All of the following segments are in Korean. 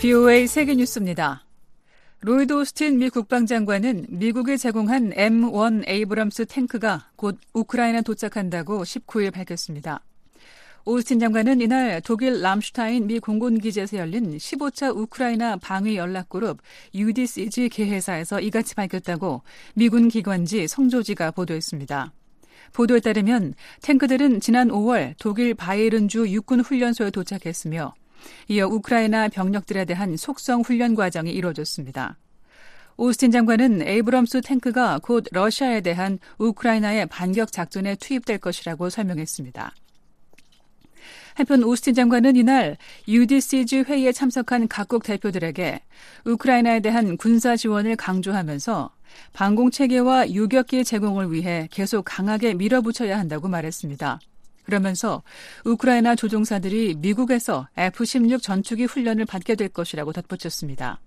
VOA 세계 뉴스입니다. 로이드 오스틴 미 국방장관은 미국이 제공한 M1 에이브럼스 탱크가 곧 우크라이나 도착한다고 19일 밝혔습니다. 오스틴 장관은 이날 독일 람슈타인 미 공군기지에서 열린 15차 우크라이나 방위 연락그룹 UDCG 개회사에서 이같이 밝혔다고 미군 기관지 성조지가 보도했습니다. 보도에 따르면 탱크들은 지난 5월 독일 바이에른주 육군 훈련소에 도착했으며 이어 우크라이나 병력들에 대한 속성 훈련 과정이 이루어졌습니다. 오스틴 장관은 에이브럼스 탱크가 곧 러시아에 대한 우크라이나의 반격 작전에 투입될 것이라고 설명했습니다. 한편 오스틴 장관은 이날 UDCG 회의에 참석한 각국 대표들에게 우크라이나에 대한 군사 지원을 강조하면서 방공 체계와 유격기 제공을 위해 계속 강하게 밀어붙여야 한다고 말했습니다. 그러면서 우크라이나 조종사들이 미국에서 F-16 전투기 훈련을 받게 될 것이라고 덧붙였습니다.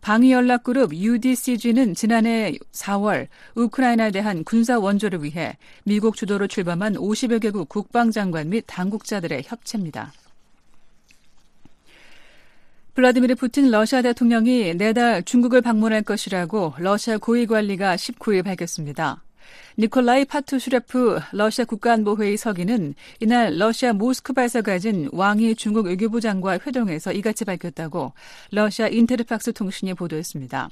방위연락그룹 UDCG는 지난해 4월 우크라이나에 대한 군사 원조를 위해 미국 주도로 출범한 50여 개국 국방장관 및 당국자들의 협체입니다. 블라디미르 푸틴 러시아 대통령이 내달 중국을 방문할 것이라고 러시아 고위관리가 19일 밝혔습니다. 니콜라이 파트루셰프 러시아 국가안보회의 서기는 이날 러시아 모스크바에서 가진 왕이 중국 외교부장과 회동에서 이같이 밝혔다고 러시아 인테르팍스 통신이 보도했습니다.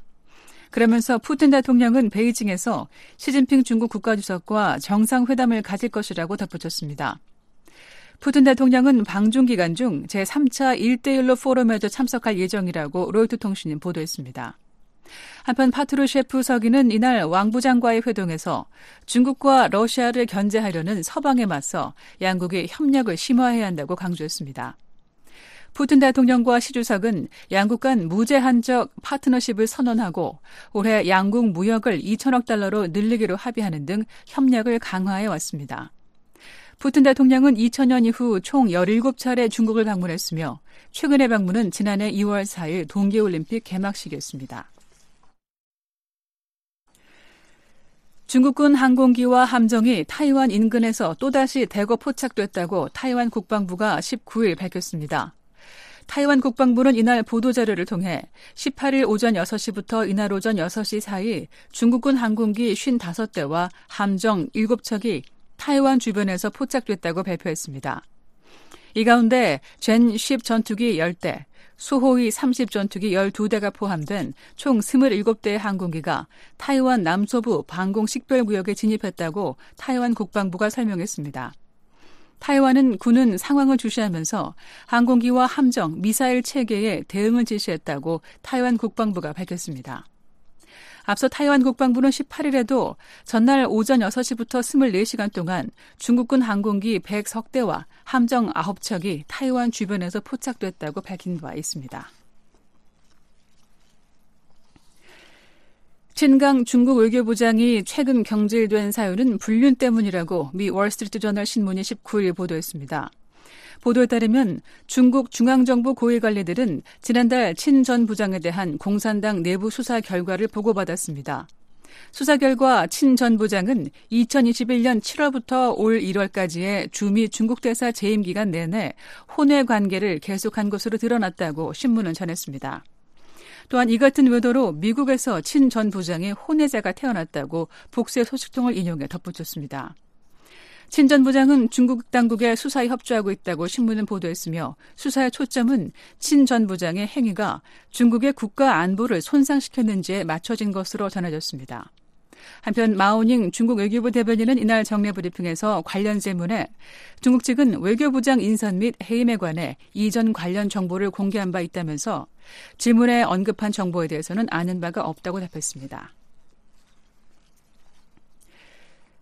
그러면서 푸틴 대통령은 베이징에서 시진핑 중국 국가주석과 정상회담을 가질 것이라고 덧붙였습니다. 푸틴 대통령은 방중 기간 중 제3차 일대일로 포럼에도 참석할 예정이라고 로이터 통신이 보도했습니다. 한편 파트루 셰프 서기는 이날 왕부장과의 회동에서 중국과 러시아를 견제하려는 서방에 맞서 양국이 협력을 심화해야 한다고 강조했습니다. 푸틴 대통령과 시 주석은 양국 간 무제한적 파트너십을 선언하고 올해 양국 무역을 2천억 달러로 늘리기로 합의하는 등 협력을 강화해 왔습니다. 푸틴 대통령은 2000년 이후 총 17차례 중국을 방문했으며 최근의 방문은 지난해 2월 4일 동계올림픽 개막식이었습니다. 중국군 항공기와 함정이 타이완 인근에서 또다시 대거 포착됐다고 타이완 국방부가 19일 밝혔습니다. 타이완 국방부는 이날 보도자료를 통해 18일 오전 6시부터 이날 오전 6시 사이 중국군 항공기 55대와 함정 7척이 타이완 주변에서 포착됐다고 발표했습니다. 이 가운데 젠10 전투기 10대, 수호위 30전투기 12대가 포함된 총 27대의 항공기가 타이완 남서부 방공 식별구역에 진입했다고 타이완 국방부가 설명했습니다. 타이완은 군은 상황을 주시하면서 항공기와 함정, 미사일 체계에 대응을 지시했다고 타이완 국방부가 밝혔습니다. 앞서 타이완 국방부는 18일에도 전날 오전 6시부터 24시간 동안 중국군 항공기 100석 대와 함정 9척이 타이완 주변에서 포착됐다고 밝힌 바 있습니다. 친강 중국 외교부장이 최근 경질된 사유는 불륜 때문이라고 미 월스트리트 저널 신문이 19일 보도했습니다. 보도에 따르면 중국 중앙정부 고위 관리들은 지난달 친 전 부장에 대한 공산당 내부 수사 결과를 보고받았습니다. 수사 결과 친 전 부장은 2021년 7월부터 올 1월까지의 주미 중국 대사 재임 기간 내내 혼외 관계를 계속한 것으로 드러났다고 신문은 전했습니다. 또한 이 같은 외도로 미국에서 친 전 부장의 혼외자가 태어났다고 복수의 소식통을 인용해 덧붙였습니다. 친전 부장은 중국 당국의 수사에 협조하고 있다고 신문은 보도했으며 수사의 초점은 친전 부장의 행위가 중국의 국가 안보를 손상시켰는지에 맞춰진 것으로 전해졌습니다. 한편 마오닝 중국 외교부 대변인은 이날 정례 브리핑에서 관련 질문에 중국 측은 외교부장 인선 및 해임에 관해 이전 관련 정보를 공개한 바 있다면서 질문에 언급한 정보에 대해서는 아는 바가 없다고 답했습니다.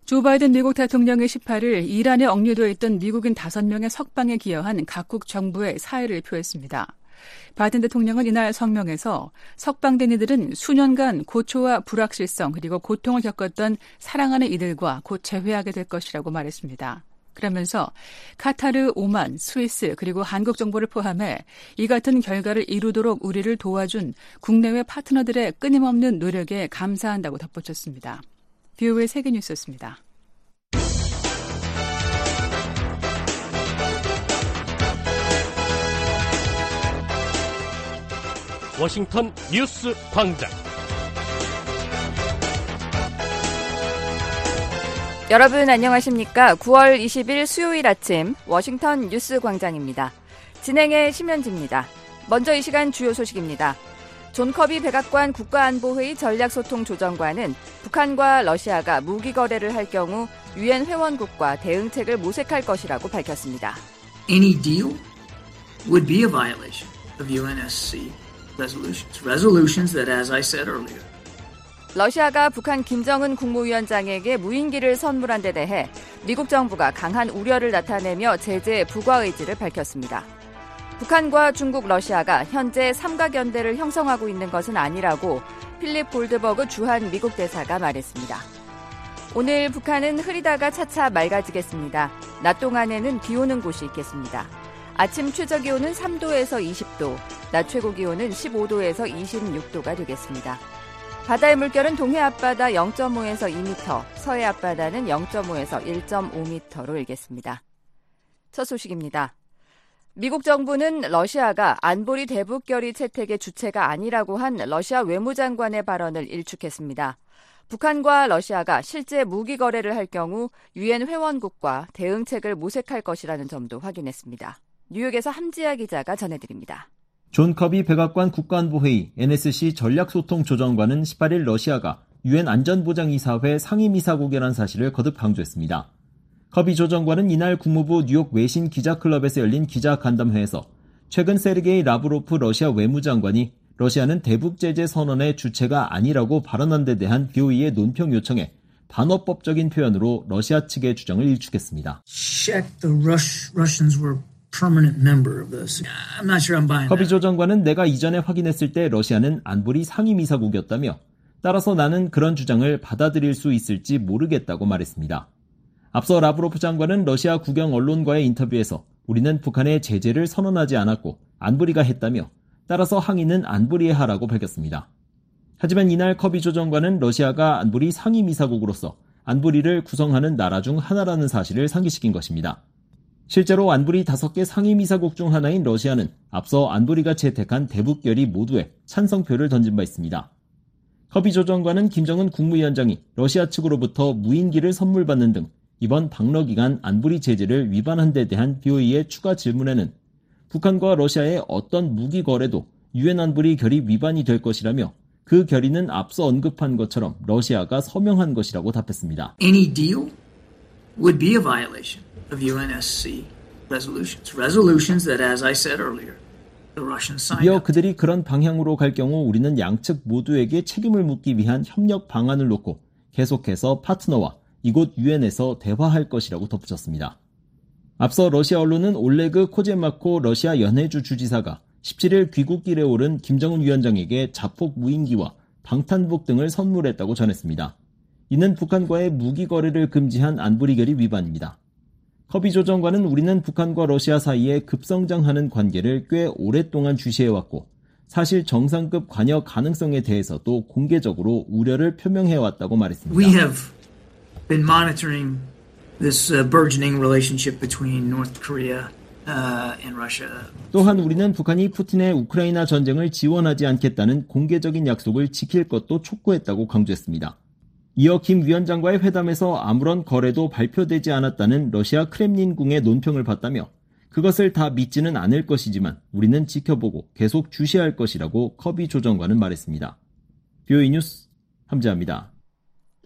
조 바이든 미국 대통령이 18일 이란에 억류되어 있던 미국인 5명의 석방에 기여한 각국 정부의 사의를 표했습니다. 바이든 대통령은 이날 성명에서 석방된 이들은 수년간 고초와 불확실성 그리고 고통을 겪었던 사랑하는 이들과 곧 재회하게 될 것이라고 말했습니다. 그러면서 카타르, 오만, 스위스 그리고 한국 정부를 포함해 이 같은 결과를 이루도록 우리를 도와준 국내외 파트너들의 끊임없는 노력에 감사한다고 덧붙였습니다. 뷰의 세계 뉴스였습니다. 워싱턴 뉴스 광장. 여러분 안녕하십니까? 9월 20일 수요일 아침 워싱턴 뉴스 광장입니다. 진행의 심현지입니다. 먼저 이 시간 주요 소식입니다. 존 커비 백악관 국가안보회의 전략소통 조정관은 북한과 러시아가 무기 거래를 할 경우 유엔 회원국과 대응책을 모색할 것이라고 밝혔습니다. Any deal would be a violation of UNSC resolutions. Resolutions that, as I said earlier, 러시아가 북한 김정은 국무위원장에게 무인기를 선물한 데 대해 미국 정부가 강한 우려를 나타내며 제재 부과 의지를 밝혔습니다. 북한과 중국, 러시아가 현재 삼각연대를 형성하고 있는 것은 아니라고 필립 골드버그 주한 미국 대사가 말했습니다. 오늘 북한은 흐리다가 차차 맑아지겠습니다. 낮 동안에는 비 오는 곳이 있겠습니다. 아침 최저 기온은 3도에서 20도, 낮 최고 기온은 15도에서 26도가 되겠습니다. 바다의 물결은 동해 앞바다 0.5에서 2m, 서해 앞바다는 0.5에서 1.5m로 일겠습니다. 첫 소식입니다. 미국 정부는 러시아가 안보리 대북 결의 채택의 주체가 아니라고 한 러시아 외무장관의 발언을 일축했습니다. 북한과 러시아가 실제 무기 거래를 할 경우 유엔 회원국과 대응책을 모색할 것이라는 점도 확인했습니다. 뉴욕에서 함지아 기자가 전해드립니다. 존 커비 백악관 국가안보회의 NSC 전략소통조정관은 18일 러시아가 유엔 안전보장이사회 상임이사국이라는 사실을 거듭 강조했습니다. 커비 조정관은 이날 국무부 뉴욕 외신 기자클럽에서 열린 기자간담회에서 최근 세르게이 라브로프 러시아 외무장관이 러시아는 대북 제재 선언의 주체가 아니라고 발언한 데 대한 VOA의 논평 요청에 반어법적인 표현으로 러시아 측의 주장을 일축했습니다. 커비 조정관은 내가 이전에 확인했을 때 러시아는 안보리 상임이사국이었다며 따라서 나는 그런 주장을 받아들일 수 있을지 모르겠다고 말했습니다. 앞서 라브로프 장관은 러시아 국영 언론과의 인터뷰에서 우리는 북한의 제재를 선언하지 않았고 안보리가 했다며 따라서 항의는 안보리에 하라고 밝혔습니다. 하지만 이날 커비 조정관은 러시아가 안보리 상임이사국으로서 안보리를 구성하는 나라 중 하나라는 사실을 상기시킨 것입니다. 실제로 안보리 5개 상임이사국 중 하나인 러시아는 앞서 안보리가 채택한 대북결의 모두에 찬성표를 던진 바 있습니다. 커비 조정관은 김정은 국무위원장이 러시아 측으로부터 무인기를 선물받는 등 이번 방러 기간 안보리 제재를 위반한 데 대한 BOE의 추가 질문에는 북한과 러시아의 어떤 무기 거래도 유엔 안보리 결의 위반이 될 것이라며 그 결의는 앞서 언급한 것처럼 러시아가 서명한 것이라고 답했습니다. Any deal would be a violation of UNSC resolutions. Resolutions that, as I said earlier, 이어 그들이 그런 방향으로 갈 경우 우리는 양측 모두에게 책임을 묻기 위한 협력 방안을 놓고 계속해서 파트너와 이곳 유엔에서 대화할 것이라고 덧붙였습니다. 앞서 러시아 언론은 올레그 코제마코 러시아 연해주 주지사가 17일 귀국길에 오른 김정은 위원장에게 자폭 무인기와 방탄복 등을 선물했다고 전했습니다. 이는 북한과의 무기 거래를 금지한 안보리결의 위반입니다. 커비 조정관은 우리는 북한과 러시아 사이에 급성장하는 관계를 꽤 오랫동안 주시해왔고 사실 정상급 관여 가능성에 대해서도 공개적으로 우려를 표명해왔다고 말했습니다. Been monitoring this burgeoning relationship between North Korea 또한 우리는 북한이 푸틴의 우크라이나 전쟁을 지원하지 않겠다는 공개적인 약속을 지킬 것도 촉구했다고 강조했습니다. 이어 김 위원장과의 회담에서 아무런 거래도 발표되지 않았다는 러시아 크렘린궁의 논평을 봤다며 그것을 다 믿지는 않을 것이지만 우리는 지켜보고 계속 주시할 것이라고 커비 조정관은 말했습니다. VOA 뉴스 함지아입니다.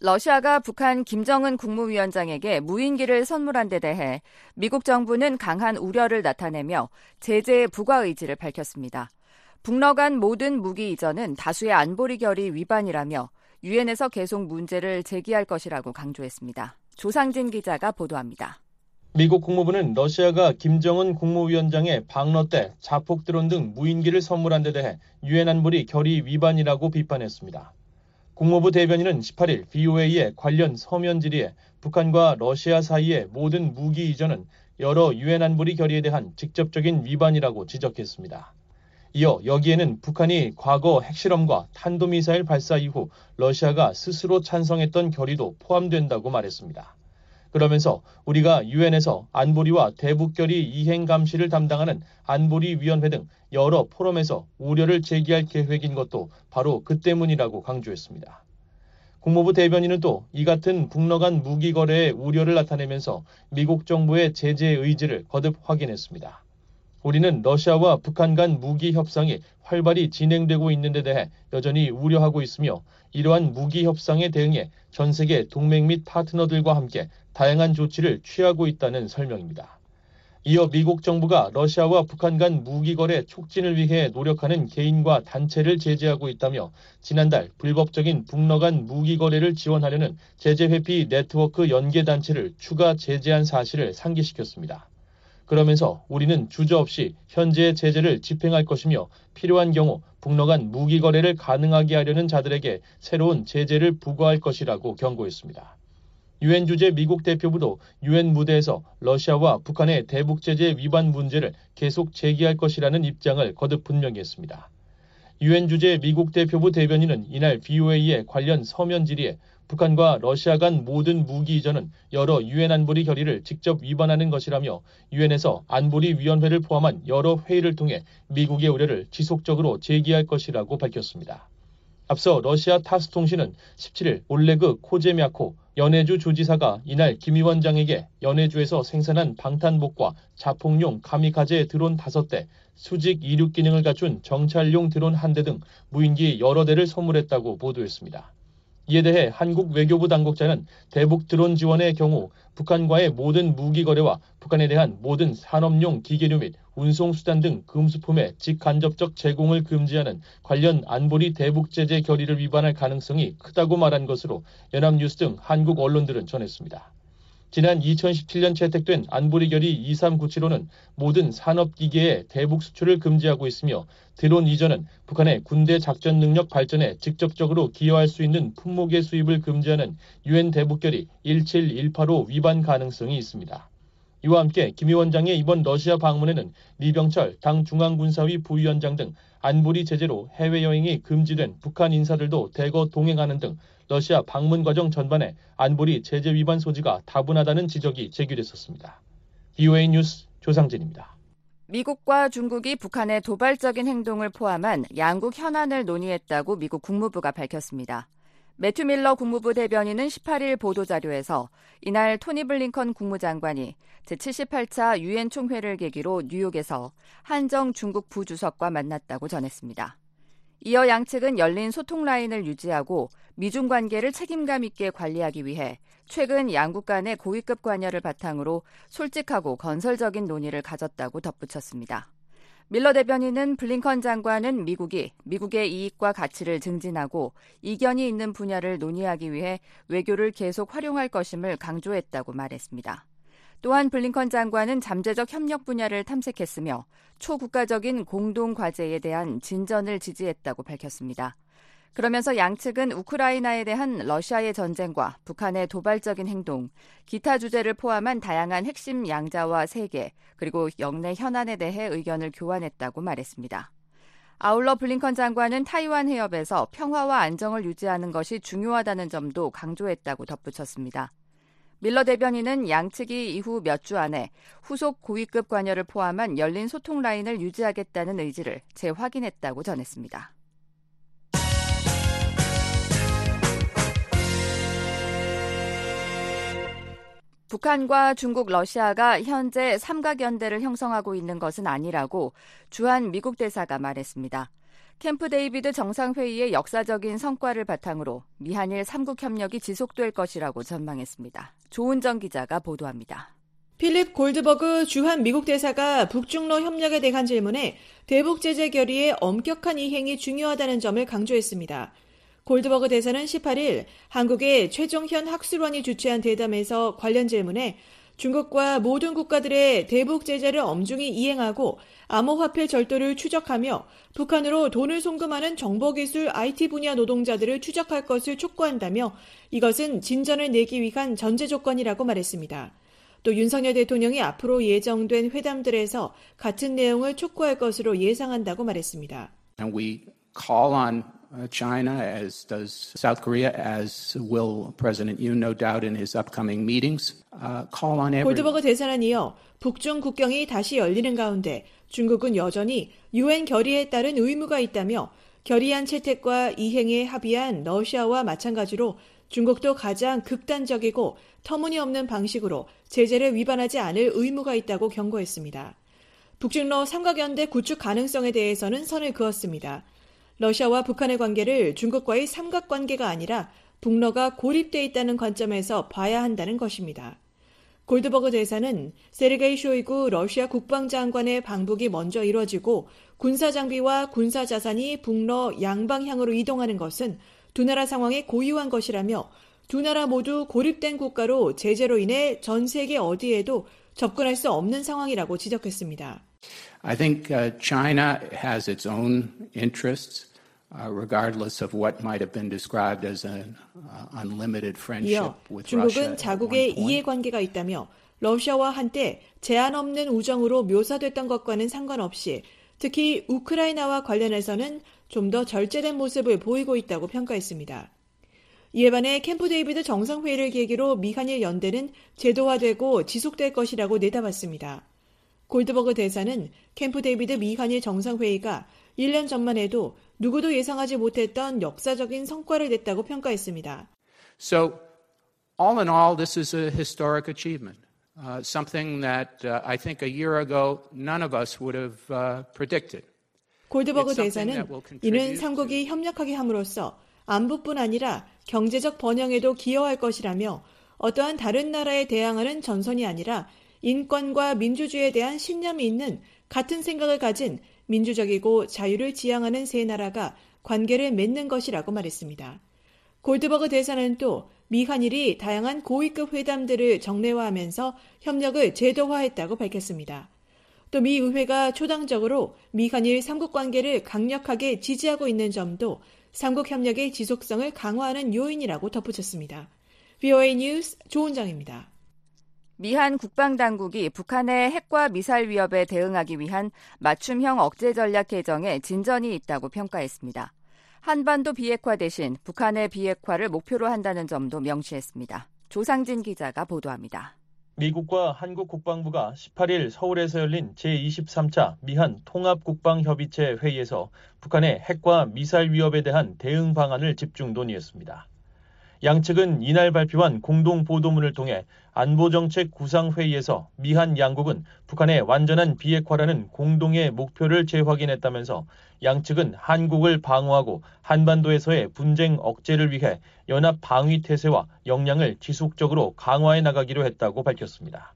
러시아가 북한 김정은 국무위원장에게 무인기를 선물한 데 대해 미국 정부는 강한 우려를 나타내며 제재 부과 의지를 밝혔습니다. 북러 간 모든 무기 이전은 다수의 안보리 결의 위반이라며 유엔에서 계속 문제를 제기할 것이라고 강조했습니다. 조상진 기자가 보도합니다. 미국 국무부는 러시아가 김정은 국무위원장의 방러 때 자폭 드론 등 무인기를 선물한 데 대해 유엔 안보리 결의 위반이라고 비판했습니다. 국무부 대변인은 18일 BOA의 관련 서면 질의에 북한과 러시아 사이의 모든 무기 이전은 여러 유엔 안보리 결의에 대한 직접적인 위반이라고 지적했습니다. 이어 여기에는 북한이 과거 핵실험과 탄도미사일 발사 이후 러시아가 스스로 찬성했던 결의도 포함된다고 말했습니다. 그러면서 우리가 유엔에서 안보리와 대북결의 이행 감시를 담당하는 안보리 위원회 등 여러 포럼에서 우려를 제기할 계획인 것도 바로 그 때문이라고 강조했습니다. 국무부 대변인은 또 이 같은 북러 간 무기 거래의 우려를 나타내면서 미국 정부의 제재 의지를 거듭 확인했습니다. 우리는 러시아와 북한 간 무기 협상이 활발히 진행되고 있는 데 대해 여전히 우려하고 있으며 이러한 무기 협상에 대응해 전 세계 동맹 및 파트너들과 함께 다양한 조치를 취하고 있다는 설명입니다. 이어 미국 정부가 러시아와 북한 간 무기 거래 촉진을 위해 노력하는 개인과 단체를 제재하고 있다며 지난달 불법적인 북러 간 무기 거래를 지원하려는 제재 회피 네트워크 연계 단체를 추가 제재한 사실을 상기시켰습니다. 그러면서 우리는 주저없이 현재의 제재를 집행할 것이며 필요한 경우 북러 간 무기 거래를 가능하게 하려는 자들에게 새로운 제재를 부과할 것이라고 경고했습니다. 유엔 주재 미국 대표부도 유엔 무대에서 러시아와 북한의 대북 제재 위반 문제를 계속 제기할 것이라는 입장을 거듭 분명히 했습니다. 유엔 주재 미국 대표부 대변인은 이날 BOA의 관련 서면 질의에 북한과 러시아 간 모든 무기 이전은 여러 유엔 안보리 결의를 직접 위반하는 것이라며 유엔에서 안보리 위원회를 포함한 여러 회의를 통해 미국의 우려를 지속적으로 제기할 것이라고 밝혔습니다. 앞서 러시아 타스 통신은 17일 올레그 코제미아코 연해주 주지사가 이날 김 위원장에게 연해주에서 생산한 방탄복과 자폭용 카미카제 드론 5대, 수직 이륙 기능을 갖춘 정찰용 드론 1대 등 무인기 여러 대를 선물했다고 보도했습니다. 이에 대해 한국 외교부 당국자는 대북 드론 지원의 경우 북한과의 모든 무기 거래와 북한에 대한 모든 산업용 기계류 및 운송수단 등 금수품의 직간접적 제공을 금지하는 관련 안보리 대북 제재 결의를 위반할 가능성이 크다고 말한 것으로 연합뉴스 등 한국 언론들은 전했습니다. 지난 2017년 채택된 안보리 결의 2397호는 모든 산업기계의 대북 수출을 금지하고 있으며 드론 이전은 북한의 군대 작전 능력 발전에 직접적으로 기여할 수 있는 품목의 수입을 금지하는 유엔 대북 결의 17185 위반 가능성이 있습니다. 이와 함께 김 위원장의 이번 러시아 방문에는 리병철 당 중앙군사위 부위원장 등 안보리 제재로 해외여행이 금지된 북한 인사들도 대거 동행하는 등 러시아 방문 과정 전반에 안보리 제재 위반 소지가 다분하다는 지적이 제기됐었습니다. BOA 뉴스 조상진입니다. 미국과 중국이 북한의 도발적인 행동을 포함한 양국 현안을 논의했다고 미국 국무부가 밝혔습니다. 매튜 밀러 국무부 대변인은 18일 보도자료에서 이날 토니 블링컨 국무장관이 제78차 유엔 총회를 계기로 뉴욕에서 한정 중국 부주석과 만났다고 전했습니다. 이어 양측은 열린 소통 라인을 유지하고 미중 관계를 책임감 있게 관리하기 위해 최근 양국 간의 고위급 관여를 바탕으로 솔직하고 건설적인 논의를 가졌다고 덧붙였습니다. 밀러 대변인은 블링컨 장관은 미국이 미국의 이익과 가치를 증진하고 이견이 있는 분야를 논의하기 위해 외교를 계속 활용할 것임을 강조했다고 말했습니다. 또한 블링컨 장관은 잠재적 협력 분야를 탐색했으며 초국가적인 공동 과제에 대한 진전을 지지했다고 밝혔습니다. 그러면서 양측은 우크라이나에 대한 러시아의 전쟁과 북한의 도발적인 행동, 기타 주제를 포함한 다양한 핵심 양자와 세계, 그리고 영내 현안에 대해 의견을 교환했다고 말했습니다. 아울러 블링컨 장관은 타이완 해협에서 평화와 안정을 유지하는 것이 중요하다는 점도 강조했다고 덧붙였습니다. 밀러 대변인은 양측이 이후 몇 주 안에 후속 고위급 관여를 포함한 열린 소통 라인을 유지하겠다는 의지를 재확인했다고 전했습니다. 북한과 중국, 러시아가 현재 삼각연대를 형성하고 있는 것은 아니라고 주한 미국 대사가 말했습니다. 캠프 데이비드 정상회의의 역사적인 성과를 바탕으로 미한일 3국 협력이 지속될 것이라고 전망했습니다. 조은정 기자가 보도합니다. 필립 골드버그 주한 미국 대사가 북중러 협력에 대한 질문에 대북 제재 결의의 엄격한 이행이 중요하다는 점을 강조했습니다. 골드버그 대사는 18일 한국의 최종현 학술원이 주최한 대담에서 관련 질문에 중국과 모든 국가들의 대북 제재를 엄중히 이행하고 암호화폐 절도를 추적하며 북한으로 돈을 송금하는 정보기술 IT 분야 노동자들을 추적할 것을 촉구한다며 이것은 진전을 내기 위한 전제 조건이라고 말했습니다. 또 윤석열 대통령이 앞으로 예정된 회담들에서 같은 내용을 촉구할 것으로 예상한다고 말했습니다. And we call on China, as does South Korea, as will President Yoon, no doubt, in his upcoming meetings, uh, call on everyone. 골드버그 대사는 이어 북중 국경이 다시 열리는 가운데 중국은 여전히 유엔 결의에 따른 의무가 있다며 결의안 채택과 이행에 합의한 러시아와 마찬가지로 중국도 가장 극단적이고 터무니없는 방식으로 제재를 위반하지 않을 의무가 있다고 경고했습니다. 북중러 삼각연대 구축 가능성에 대해서는 선을 그었습니다. 러시아와 북한의 관계를 중국과의 삼각관계가 아니라 북러가 고립돼 있다는 관점에서 봐야 한다는 것입니다. 골드버그 대사는 세르게이 쇼이구 러시아 국방장관의 방북이 먼저 이뤄지고 군사 장비와 군사 자산이 북러 양방향으로 이동하는 것은 두 나라 상황에 고유한 것이라며 두 나라 모두 고립된 국가로 제재로 인해 전 세계 어디에도 접근할 수 없는 상황이라고 지적했습니다. I think uh, China has its own interests. Uh, regardless of what might have been described as an uh, unlimited friendship 이어 중국은. 자국의 이해관계가 있다며 러시아와 한때 제한 없는 우정으로 묘사됐던 것과는 상관없이 특히 우크라이나와 관련해서는 좀 더 절제된 모습을 보이고 있다고 평가했습니다. 이에 반해 캠프 데이비드 정상회의를 계기로 미한일 연대는 제도화되고 지속될 것이라고 내다봤습니다. 골드버그 대사는 캠프 데이비드 미한일 정상회의가 1년 전만 해도 누구도 예상하지 못했던 역사적인 성과를 냈다고 평가했습니다. So, all in all, this is a historic achievement. Uh, something that uh, I think a year ago none of us would have uh, predicted. 골드버그 대사는 이는 삼국이 협력하게 함으로써 안보뿐 아니라 경제적 번영에도 기여할 것이라며 어떠한 다른 나라에 대항하는 전선이 아니라 인권과 민주주의에 대한 신념이 있는 같은 생각을 가진 민주적이고 자유를 지향하는 세 나라가 관계를 맺는 것이라고 말했습니다. 골드버그 대사는 또 미한일이 다양한 고위급 회담들을 정례화하면서 협력을 제도화했다고 밝혔습니다. 또 미 의회가 초당적으로 미한일 삼국 관계를 강력하게 지지하고 있는 점도 삼국 협력의 지속성을 강화하는 요인이라고 덧붙였습니다. VOA 뉴스 조은정입니다. 미한 국방당국이 북한의 핵과 미사일 위협에 대응하기 위한 맞춤형 억제 전략 개정에 진전이 있다고 평가했습니다. 한반도 비핵화 대신 북한의 비핵화를 목표로 한다는 점도 명시했습니다. 조상진 기자가 보도합니다. 미국과 한국 국방부가 18일 서울에서 열린 제23차 미한 통합국방협의체 회의에서 북한의 핵과 미사일 위협에 대한 대응 방안을 집중 논의했습니다. 양측은 이날 발표한 공동 보도문을 통해 안보정책 구상회의에서 미한 양국은 북한의 완전한 비핵화라는 공동의 목표를 재확인했다면서 양측은 한국을 방어하고 한반도에서의 분쟁 억제를 위해 연합 방위 태세와 역량을 지속적으로 강화해 나가기로 했다고 밝혔습니다.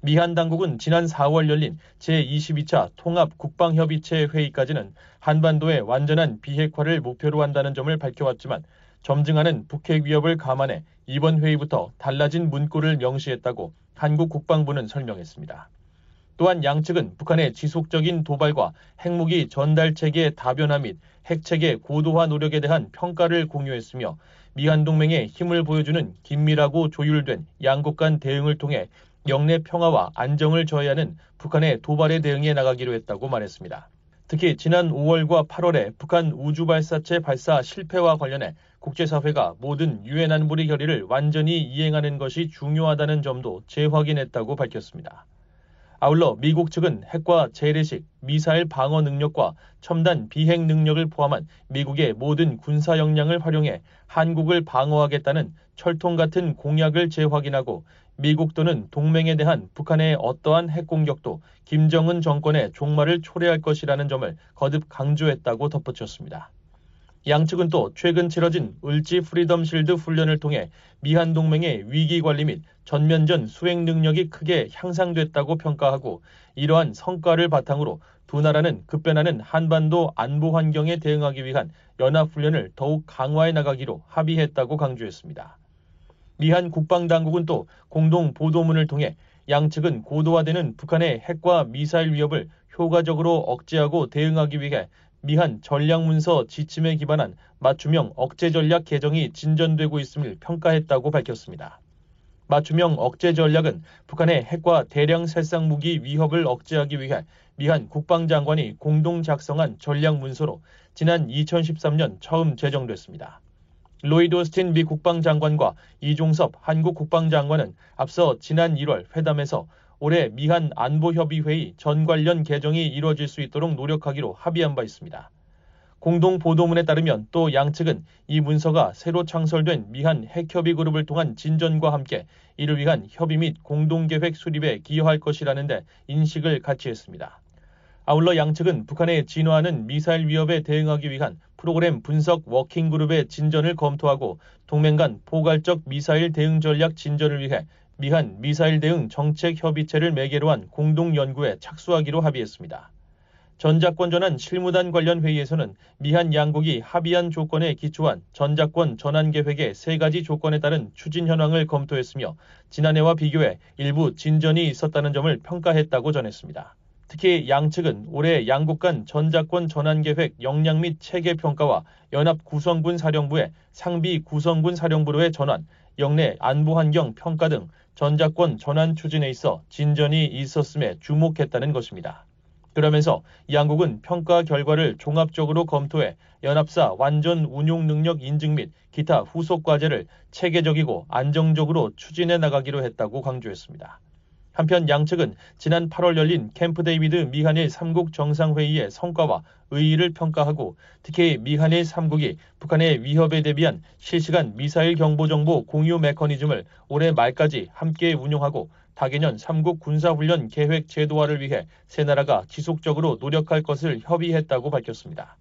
미한 당국은 지난 4월 열린 제22차 통합 국방협의체 회의까지는 한반도의 완전한 비핵화를 목표로 한다는 점을 밝혀왔지만 점증하는 북핵 위협을 감안해 이번 회의부터 달라진 문구를 명시했다고 한국 국방부는 설명했습니다. 또한 양측은 북한의 지속적인 도발과 핵무기 전달 체계 다변화 및 핵체계 고도화 노력에 대한 평가를 공유했으며 미한 동맹의 힘을 보여주는 긴밀하고 조율된 양국 간 대응을 통해 영내 평화와 안정을 저해하는 북한의 도발에 대응해 나가기로 했다고 말했습니다. 특히 지난 5월과 8월에 북한 우주발사체 발사 실패와 관련해 국제사회가 모든 유엔 안보리 결의를 완전히 이행하는 것이 중요하다는 점도 재확인했다고 밝혔습니다. 아울러 미국 측은 핵과 재래식, 미사일 방어 능력과 첨단 비핵 능력을 포함한 미국의 모든 군사 역량을 활용해 한국을 방어하겠다는 철통 같은 공약을 재확인하고 미국 또는 동맹에 대한 북한의 어떠한 핵 공격도 김정은 정권의 종말을 초래할 것이라는 점을 거듭 강조했다고 덧붙였습니다. 양측은 또 최근 치러진 을지 프리덤 실드 훈련을 통해 미한 동맹의 위기 관리 및 전면전 수행 능력이 크게 향상됐다고 평가하고 이러한 성과를 바탕으로 두 나라는 급변하는 한반도 안보 환경에 대응하기 위한 연합 훈련을 더욱 강화해 나가기로 합의했다고 강조했습니다. 미한 국방당국은 또 공동 보도문을 통해 양측은 고도화되는 북한의 핵과 미사일 위협을 효과적으로 억제하고 대응하기 위해 미한 전략문서 지침에 기반한 맞춤형 억제 전략 개정이 진전되고 있음을 평가했다고 밝혔습니다. 맞춤형 억제 전략은 북한의 핵과 대량 살상 무기 위협을 억제하기 위해 미한 국방장관이 공동 작성한 전략 문서로 지난 2013년 처음 제정됐습니다. 로이드 오스틴 미 국방장관과 이종섭 한국 국방장관은 앞서 지난 1월 회담에서 올해 미한 안보협의회의 전 관련 개정이 이루어질 수 있도록 노력하기로 합의한 바 있습니다. 공동 보도문에 따르면 또 양측은 이 문서가 새로 창설된 미한 핵협의 그룹을 통한 진전과 함께 이를 위한 협의 및 공동계획 수립에 기여할 것이라는데 인식을 같이 했습니다. 아울러 양측은 북한의 진화하는 미사일 위협에 대응하기 위한 프로그램 분석 워킹그룹의 진전을 검토하고 동맹 간 포괄적 미사일 대응 전략 진전을 위해 미한 미사일 대응 정책 협의체를 매개로 한 공동 연구에 착수하기로 합의했습니다. 전작권 전환 실무단 관련 회의에서는 미한 양국이 합의한 조건에 기초한 전작권 전환 계획의 세 가지 조건에 따른 추진 현황을 검토했으며 지난해와 비교해 일부 진전이 있었다는 점을 평가했다고 전했습니다. 특히 양측은 올해 양국 간 전작권 전환 계획 역량 및 체계 평가와 연합 구성군 사령부의 상비 구성군 사령부로의 전환, 역내 안보 환경 평가 등 전작권 전환 추진에 있어 진전이 있었음에 주목했다는 것입니다. 그러면서 양국은 평가 결과를 종합적으로 검토해 연합사 완전 운용 능력 인증 및 기타 후속 과제를 체계적이고 안정적으로 추진해 나가기로 했다고 강조했습니다. 한편 양측은 지난 8월 열린 캠프 데이비드 미한일 3국 정상회의의 성과와 의의를 평가하고 특히 미한일 3국이 북한의 위협에 대비한 실시간 미사일 경보 정보 공유 메커니즘을 올해 말까지 함께 운용하고 다개년 3국 군사훈련 계획 제도화를 위해 세 나라가 지속적으로 노력할 것을 협의했다고 밝혔습니다.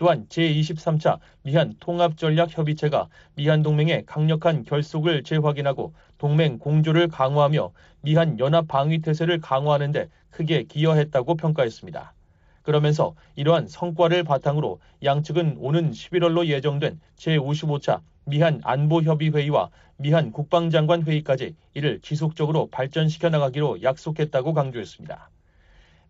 또한 제23차 미한 통합전략협의체가 미한 동맹의 강력한 결속을 재확인하고 동맹 공조를 강화하며 미한 연합 방위 태세를 강화하는 데 크게 기여했다고 평가했습니다. 그러면서 이러한 성과를 바탕으로 양측은 오는 11월로 예정된 제55차 미한 안보협의회의와 미한 국방장관 회의까지 이를 지속적으로 발전시켜 나가기로 약속했다고 강조했습니다.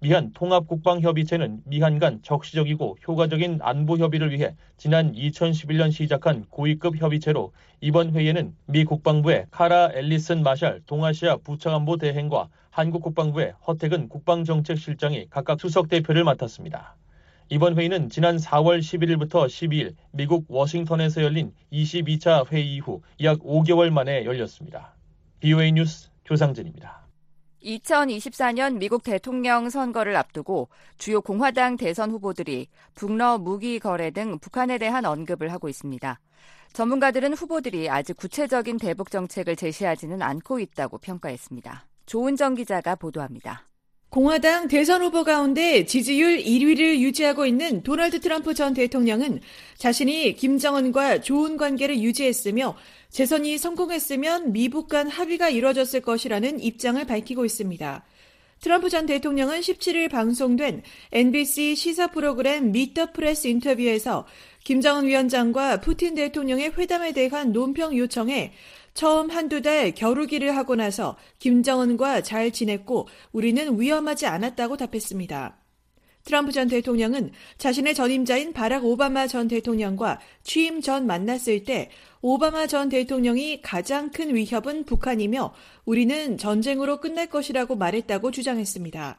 미한 통합국방협의체는 미한 간 적시적이고 효과적인 안보 협의를 위해 지난 2011년 시작한 고위급 협의체로 이번 회의에는 미 국방부의 카라 앨리슨 마샬 동아시아 부차관보 대행과 한국 국방부의 허태근 국방정책실장이 각각 수석 대표를 맡았습니다. 이번 회의는 지난 4월 11일부터 12일 미국 워싱턴에서 열린 22차 회의 이후 약 5개월 만에 열렸습니다. BOA 뉴스 조상진입니다. 2024년 미국 대통령 선거를 앞두고 주요 공화당 대선 후보들이 북러 무기 거래 등 북한에 대한 언급을 하고 있습니다. 전문가들은 후보들이 아직 구체적인 대북 정책을 제시하지는 않고 있다고 평가했습니다. 조은정 기자가 보도합니다. 공화당 대선 후보 가운데 지지율 1위를 유지하고 있는 도널드 트럼프 전 대통령은 자신이 김정은과 좋은 관계를 유지했으며 재선에 성공했으면 미북 간 합의가 이뤄졌을 것이라는 입장을 밝히고 있습니다. 트럼프 전 대통령은 17일 방송된 NBC 시사 프로그램 Meet the Press 인터뷰에서 김정은 위원장과 푸틴 대통령의 회담에 대한 논평 요청에 처음 한두 달 겨루기를 하고 나서 김정은과 잘 지냈고 우리는 위험하지 않았다고 답했습니다. 트럼프 전 대통령은 자신의 전임자인 바락 오바마 전 대통령과 취임 전 만났을 때 오바마 전 대통령이 가장 큰 위협은 북한이며 우리는 전쟁으로 끝날 것이라고 말했다고 주장했습니다.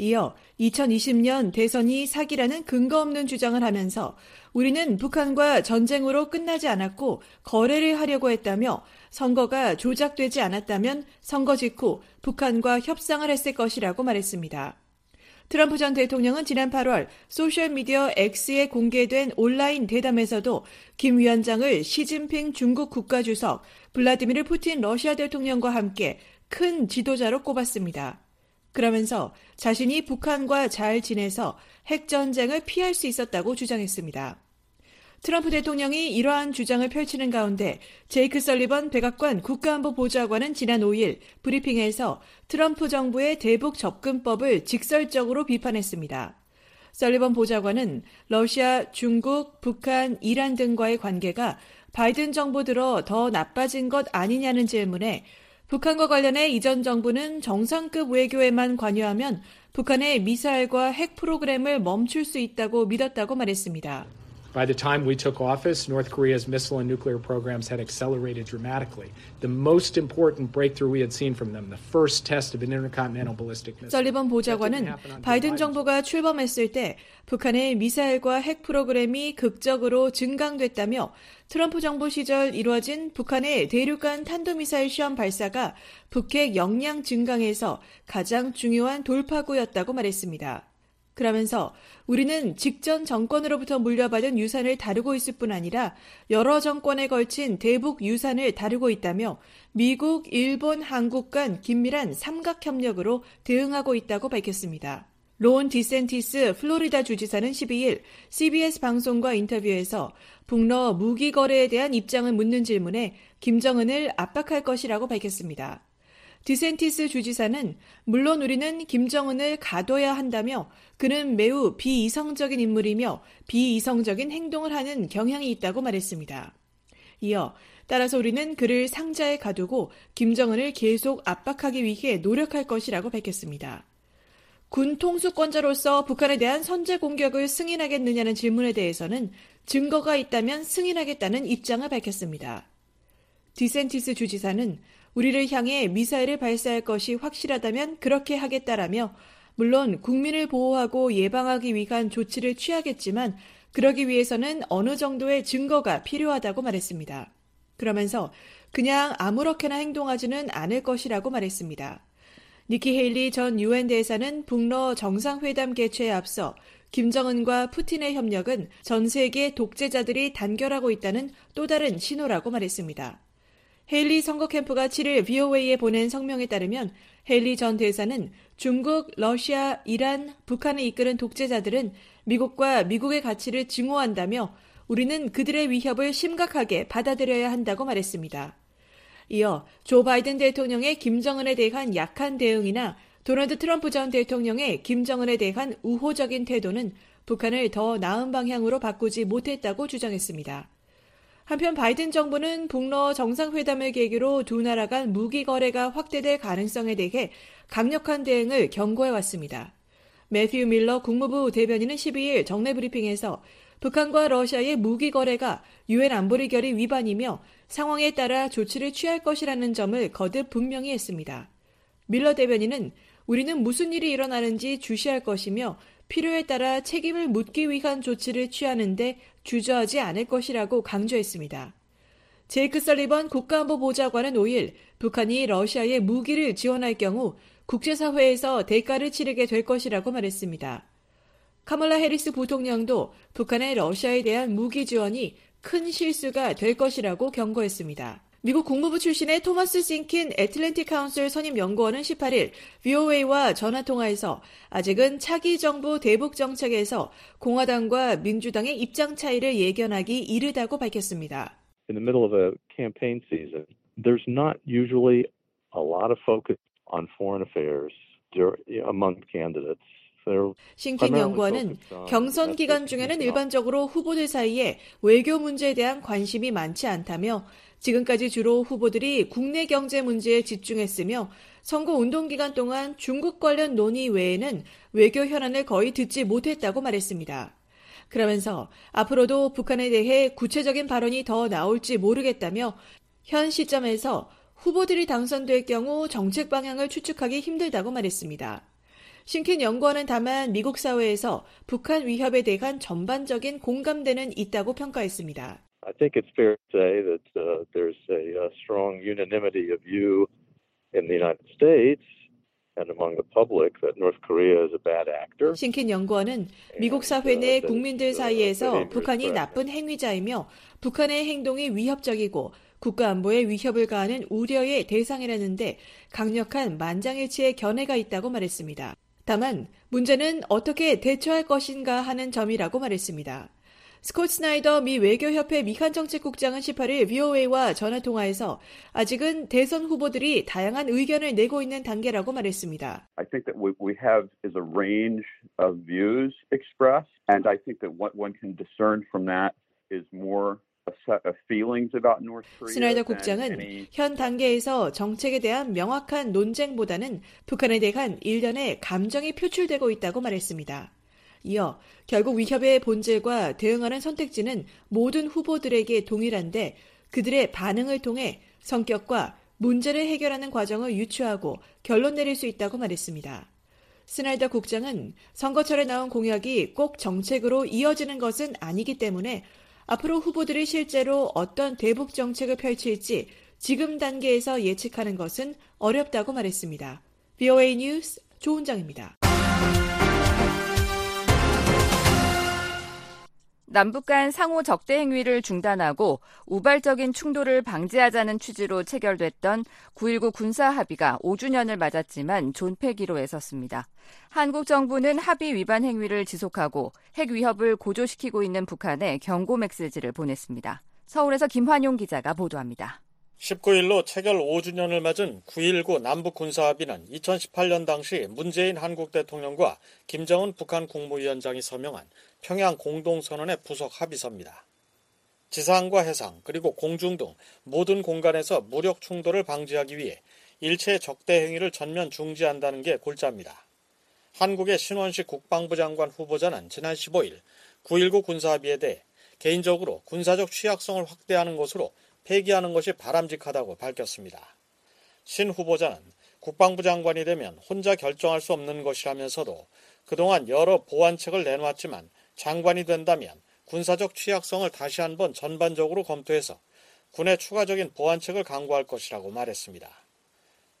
이어 2020년 대선이 사기라는 근거 없는 주장을 하면서 우리는 북한과 전쟁으로 끝나지 않았고 거래를 하려고 했다며 선거가 조작되지 않았다면 선거 직후 북한과 협상을 했을 것이라고 말했습니다. 트럼프 전 대통령은 지난 8월 소셜미디어 X에 공개된 온라인 대담에서도 김 위원장을 시진핑 중국 국가주석, 블라디미르 푸틴 러시아 대통령과 함께 큰 지도자로 꼽았습니다. 그러면서 자신이 북한과 잘 지내서 핵전쟁을 피할 수 있었다고 주장했습니다. 트럼프 대통령이 이러한 주장을 펼치는 가운데 제이크 설리번 백악관 국가안보보좌관은 지난 5일 브리핑에서 트럼프 정부의 대북 접근법을 직설적으로 비판했습니다. 설리번 보좌관은 러시아, 중국, 북한, 이란 등과의 관계가 바이든 정부 들어 더 나빠진 것 아니냐는 질문에 북한과 관련해 이전 정부는 정상급 외교에만 관여하면 북한의 미사일과 핵 프로그램을 멈출 수 있다고 믿었다고 말했습니다. By the time we took office, North Korea's missile and nuclear programs had accelerated dramatically. The most important breakthrough we had seen from them, the first test of an intercontinental ballistic missile. 설리번 보좌관은 바이든 정부가 출범했을 때 북한의 미사일과 핵 프로그램이 극적으로 증강됐다며 트럼프 정부 시절 이루어진 북한의 대륙간 탄도미사일 시험 발사가 북핵 역량 증강에서 가장 중요한 돌파구였다고 말했습니다. 그러면서 우리는 직전 정권으로부터 물려받은 유산을 다루고 있을 뿐 아니라 여러 정권에 걸친 대북 유산을 다루고 있다며 미국, 일본, 한국 간 긴밀한 삼각협력으로 대응하고 있다고 밝혔습니다. 론 디샌티스 플로리다 주지사는 12일 CBS 방송과 인터뷰에서 북러 무기 거래에 대한 입장을 묻는 질문에 김정은을 압박할 것이라고 밝혔습니다. 디샌티스 주지사는 물론 우리는 김정은을 가둬야 한다며 그는 매우 비이성적인 인물이며 비이성적인 행동을 하는 경향이 있다고 말했습니다. 이어 따라서 우리는 그를 상자에 가두고 김정은을 계속 압박하기 위해 노력할 것이라고 밝혔습니다. 군 통수권자로서 북한에 대한 선제 공격을 승인하겠느냐는 질문에 대해서는 증거가 있다면 승인하겠다는 입장을 밝혔습니다. 디센티스 주지사는 우리를 향해 미사일을 발사할 것이 확실하다면 그렇게 하겠다라며 물론 국민을 보호하고 예방하기 위한 조치를 취하겠지만 그러기 위해서는 어느 정도의 증거가 필요하다고 말했습니다. 그러면서 그냥 아무렇게나 행동하지는 않을 것이라고 말했습니다. 니키 헤일리 전 유엔 대사는 북러 정상회담 개최에 앞서 김정은과 푸틴의 협력은 전 세계 독재자들이 단결하고 있다는 또 다른 신호라고 말했습니다. 헤일리 선거 캠프가 7일 VOA에 보낸 성명에 따르면 헤일리 전 대사는 중국, 러시아, 이란, 북한을 이끄는 독재자들은 미국과 미국의 가치를 증오한다며 우리는 그들의 위협을 심각하게 받아들여야 한다고 말했습니다. 이어 조 바이든 대통령의 김정은에 대한 약한 대응이나 도널드 트럼프 전 대통령의 김정은에 대한 우호적인 태도는 북한을 더 나은 방향으로 바꾸지 못했다고 주장했습니다. 한편 바이든 정부는 북러 정상회담을 계기로 두 나라 간 무기 거래가 확대될 가능성에 대해 강력한 대응을 경고해 왔습니다. 매튜 밀러 국무부 대변인은 12일 정례 브리핑에서 북한과 러시아의 무기 거래가 유엔 안보리 결의 위반이며 상황에 따라 조치를 취할 것이라는 점을 거듭 분명히 했습니다. 밀러 대변인은 우리는 무슨 일이 일어나는지 주시할 것이며 필요에 따라 책임을 묻기 위한 조치를 취하는데 주저하지 않을 것이라고 강조했습니다. 제이크 설리번 국가안보 보좌관은 5일 북한이 러시아에 무기를 지원할 경우 국제사회에서 대가를 치르게 될 것이라고 말했습니다. 카멀라 해리스 부통령도 북한의 러시아에 대한 무기 지원이 큰 실수가 될 것이라고 경고했습니다. 미국 국무부 출신의 토마스 싱킨 애틀랜틱 카운슬 선임 연구원은 18일 VOA와 전화 통화에서 아직은 차기 정부 대북 정책에서 공화당과 민주당의 입장 차이를 예견하기 이르다고 밝혔습니다. In the middle of a campaign season, there's not usually a lot of focus on foreign affairs among candidates. 싱킨 연구원은 경선 기간 중에는 일반적으로 후보들 사이에 외교 문제에 대한 관심이 많지 않다며 지금까지 주로 후보들이 국내 경제 문제에 집중했으며 선거 운동 기간 동안 중국 관련 논의 외에는 외교 현안을 거의 듣지 못했다고 말했습니다. 그러면서 앞으로도 북한에 대해 구체적인 발언이 더 나올지 모르겠다며 현 시점에서 후보들이 당선될 경우 정책 방향을 추측하기 힘들다고 말했습니다. 신킨 연구원은 다만 미국 사회에서 북한 위협에 대한 전반적인 공감대는 있다고 평가했습니다. I think it's fair to say that uh, there's a, a strong unanimity of view in the United States and among the public that North Korea is a bad actor. 신킨 연구원은 미국 사회 내 국민들 사이에서 북한이 나쁜 행위자이며 북한의 행동이 위협적이고 국가 안보에 위협을 가하는 우려의 대상이라는데 강력한 만장일치의 견해가 있다고 말했습니다. 다만 문제는 어떻게 대처할 것인가 하는 점이라고 말했습니다. 스콧 스나이더 미 외교협회 미한정책국장은 18일 VOA와 전화통화에서 아직은 대선 후보들이 다양한 의견을 내고 있는 단계라고 말했습니다. I think that what we have is a range of views expressed, and I think that what one can discern from that is more 스나이더 국장은 현 단계에서 정책에 대한 명확한 논쟁보다는 북한에 대한 일련의 감정이 표출되고 있다고 말했습니다. 이어 결국 위협의 본질과 대응하는 선택지는 모든 후보들에게 동일한데 그들의 반응을 통해 성격과 문제를 해결하는 과정을 유추하고 결론 내릴 수 있다고 말했습니다. 스나이더 국장은 선거철에 나온 공약이 꼭 정책으로 이어지는 것은 아니기 때문에 앞으로 후보들이 실제로 어떤 대북 정책을 펼칠지 지금 단계에서 예측하는 것은 어렵다고 말했습니다. VOA 뉴스 조은정입니다. 남북 간 상호 적대 행위를 중단하고 우발적인 충돌을 방지하자는 취지로 체결됐던 9.19 군사 합의가 5주년을 맞았지만 존폐기로 애섰습니다. 한국 정부는 합의 위반 행위를 지속하고 핵 위협을 고조시키고 있는 북한에 경고 메시지를 보냈습니다. 서울에서 김환용 기자가 보도합니다. 19일로 체결 5주년을 맞은 9.19 남북 군사합의는 2018년 당시 문재인 한국 대통령과 김정은 북한 국무위원장이 서명한 평양 공동선언의 부속 합의서입니다. 지상과 해상 그리고 공중 등 모든 공간에서 무력 충돌을 방지하기 위해 일체 적대 행위를 전면 중지한다는 게 골자입니다. 한국의 신원식 국방부 장관 후보자는 지난 15일 9.19 군사합의에 대해 개인적으로 군사적 취약성을 확대하는 것으로 폐기하는 것이 바람직하다고 밝혔습니다. 신 후보자는 국방부 장관이 되면 혼자 결정할 수 없는 것이라면서도 그동안 여러 보완책을 내놓았지만 장관이 된다면 군사적 취약성을 다시 한번 전반적으로 검토해서 군의 추가적인 보완책을 강구할 것이라고 말했습니다.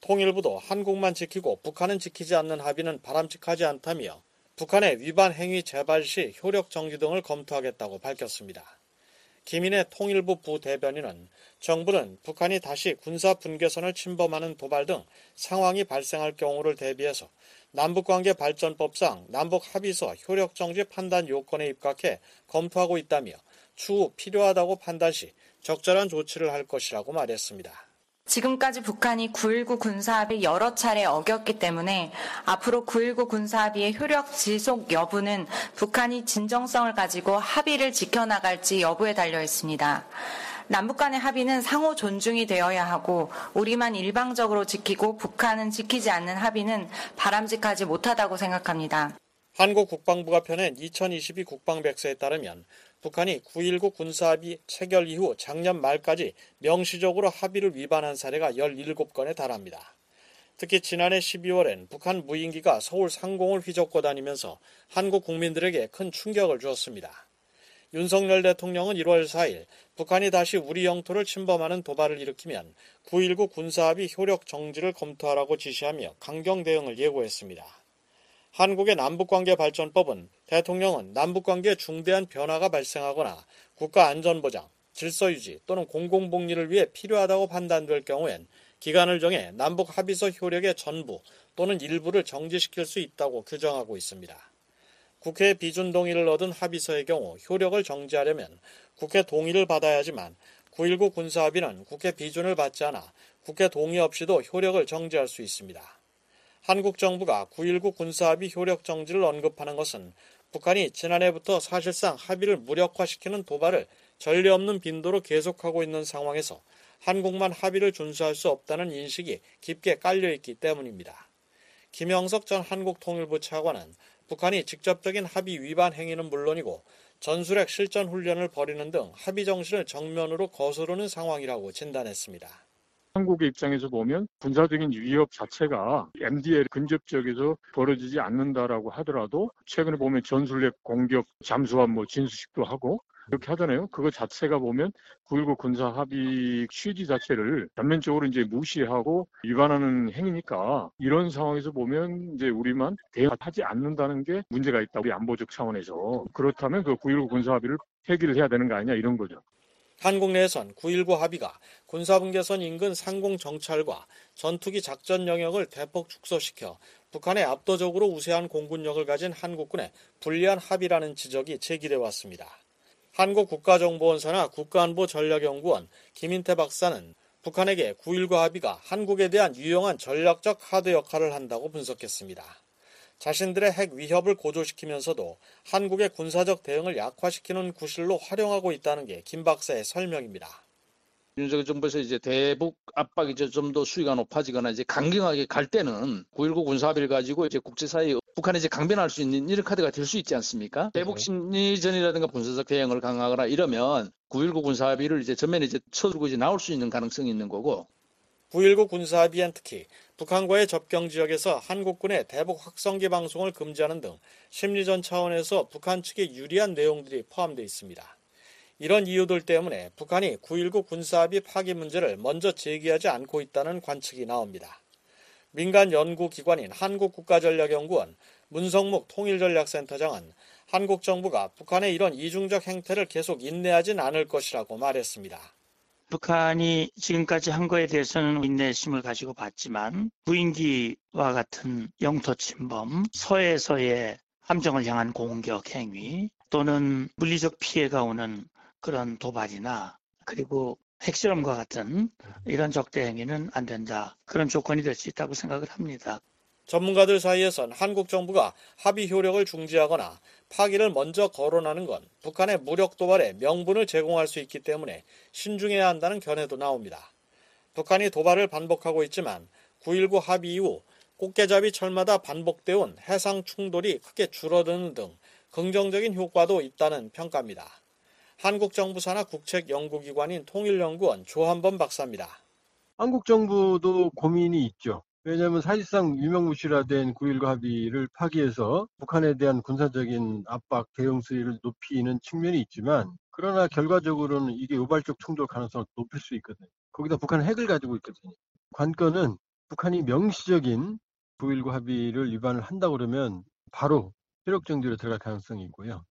통일부도 한국만 지키고 북한은 지키지 않는 합의는 바람직하지 않다며 북한의 위반 행위 재발 시 효력 정지 등을 검토하겠다고 밝혔습니다. 김인혜 통일부 부대변인은 정부는 북한이 다시 군사 분계선을 침범하는 도발 등 상황이 발생할 경우를 대비해서 남북관계 발전법상 남북 합의서 효력 정지 판단 요건에 입각해 검토하고 있다며 추후 필요하다고 판단 시 적절한 조치를 할 것이라고 말했습니다. 지금까지 북한이 9.19 군사합의 여러 차례 어겼기 때문에 앞으로 9.19 군사합의의 효력 지속 여부는 북한이 진정성을 가지고 합의를 지켜나갈지 여부에 달려 있습니다. 남북 간의 합의는 상호 존중이 되어야 하고 우리만 일방적으로 지키고 북한은 지키지 않는 합의는 바람직하지 못하다고 생각합니다. 한국 국방부가 펴낸 2022 국방백서에 따르면 북한이 9.19 군사합의 체결 이후 작년 말까지 명시적으로 합의를 위반한 사례가 17건에 달합니다. 특히 지난해 12월엔 북한 무인기가 서울 상공을 휘젓고 다니면서 한국 국민들에게 큰 충격을 주었습니다. 윤석열 대통령은 1월 4일 북한이 다시 우리 영토를 침범하는 도발을 일으키면 9.19 군사합의 효력 정지를 검토하라고 지시하며 강경 대응을 예고했습니다. 한국의 남북관계 발전법은 대통령은 남북관계에 중대한 변화가 발생하거나 국가 안전보장, 질서 유지 또는 공공복리를 위해 필요하다고 판단될 경우엔 기간을 정해 남북 합의서 효력의 전부 또는 일부를 정지시킬 수 있다고 규정하고 있습니다. 국회 비준 동의를 얻은 합의서의 경우 효력을 정지하려면 국회 동의를 받아야지만 9.19 군사합의는 국회 비준을 받지 않아 국회 동의 없이도 효력을 정지할 수 있습니다. 한국 정부가 9.19 군사합의 효력 정지를 언급하는 것은 북한이 지난해부터 사실상 합의를 무력화시키는 도발을 전례 없는 빈도로 계속하고 있는 상황에서 한국만 합의를 준수할 수 없다는 인식이 깊게 깔려 있기 때문입니다. 김영석 전 한국통일부 차관은 북한이 직접적인 합의 위반 행위는 물론이고 전술핵 실전 훈련을 벌이는 등 합의 정신을 정면으로 거스르는 상황이라고 진단했습니다. 한국의 입장에서 보면 군사적인 위협 자체가 MDL 근접 지역에서 벌어지지 않는다라고 하더라도 최근에 보면 전술핵 공격 잠수함 뭐 진수식도 하고 이렇게 하잖아요. 그거 자체가 보면 9.19 군사 합의 취지 자체를 전면적으로 이제 무시하고 위반하는 행위니까 이런 상황에서 보면 이제 우리만 대응하지 않는다는 게 문제가 있다. 우리 안보적 차원에서. 그렇다면 그 9.19 군사 합의를 폐기를 해야 되는 거 아니냐 이런 거죠. 한국 내에선 9.19 합의가 군사분계선 인근 상공 정찰과 전투기 작전 영역을 대폭 축소시켜 북한의 압도적으로 우세한 공군력을 가진 한국군에 불리한 합의라는 지적이 제기돼 왔습니다. 한국국가정보원사나 국가안보전략연구원 김인태 박사는 북한에게 9.19 합의가 한국에 대한 유용한 전략적 카드 역할을 한다고 분석했습니다. 자신들의 핵 위협을 고조시키면서도 한국의 군사적 대응을 약화시키는 구실로 활용하고 있다는 게 김 박사의 설명입니다. 윤석열 정부에서 이제 대북 압박이 좀 더 수위가 높아지거나 이제 강경하게 갈 때는 9.19 군사합의를 가지고 이제 국제사회에 북한이 이제 강변할 수 있는 이런 카드가 될 수 있지 않습니까? 대북 심리전이라든가 군사적 대응을 강화하거나 이러면 9.19 군사합의를 이제 전면에 이제 쳐들고 이제 나올 수 있는 가능성이 있는 거고 9.19 군사합의엔 특히 북한과의 접경 지역에서 한국군의 대북 확성기 방송을 금지하는 등 심리전 차원에서 북한 측에 유리한 내용들이 포함되어 있습니다. 이런 이유들 때문에 북한이 9.19 군사합의 파기 문제를 먼저 제기하지 않고 있다는 관측이 나옵니다. 민간 연구기관인 한국국가전략연구원 문성묵 통일전략센터장은 한국 정부가 북한의 이런 이중적 행태를 계속 인내하진 않을 것이라고 말했습니다. 북한이 지금까지 한 거에 대해서는 인내심을 가지고 봤지만 부인기와 같은 영토 침범, 서해에서의 함정을 향한 공격 행위 또는 물리적 피해가 오는 그런 도발이나 그리고 핵실험과 같은 이런 적대 행위는 안 된다. 그런 조건이 될 수 있다고 생각을 합니다. 전문가들 사이에선 한국 정부가 합의 효력을 중지하거나 파기를 먼저 거론하는 건 북한의 무력 도발에 명분을 제공할 수 있기 때문에 신중해야 한다는 견해도 나옵니다. 북한이 도발을 반복하고 있지만 9.19 합의 이후 꽃게잡이 철마다 반복돼 온 해상 충돌이 크게 줄어드는 등 긍정적인 효과도 있다는 평가입니다. 한국 정부 산하 국책 연구기관인 통일연구원 조한범 박사입니다. 한국 정부도 고민이 있죠. 왜냐하면 사실상 유명무실화된 9.19 합의를 파기해서 북한에 대한 군사적인 압박, 대응 수위를 높이는 측면이 있지만 그러나 결과적으로는 이게 우발적 충돌 가능성을 높일 수 있거든요. 거기다 북한은 핵을 가지고 있거든요. 관건은 북한이 명시적인 9.19 합의를 위반을 한다 그러면 바로 효력 정지로 들어갈 가능성이 있고요.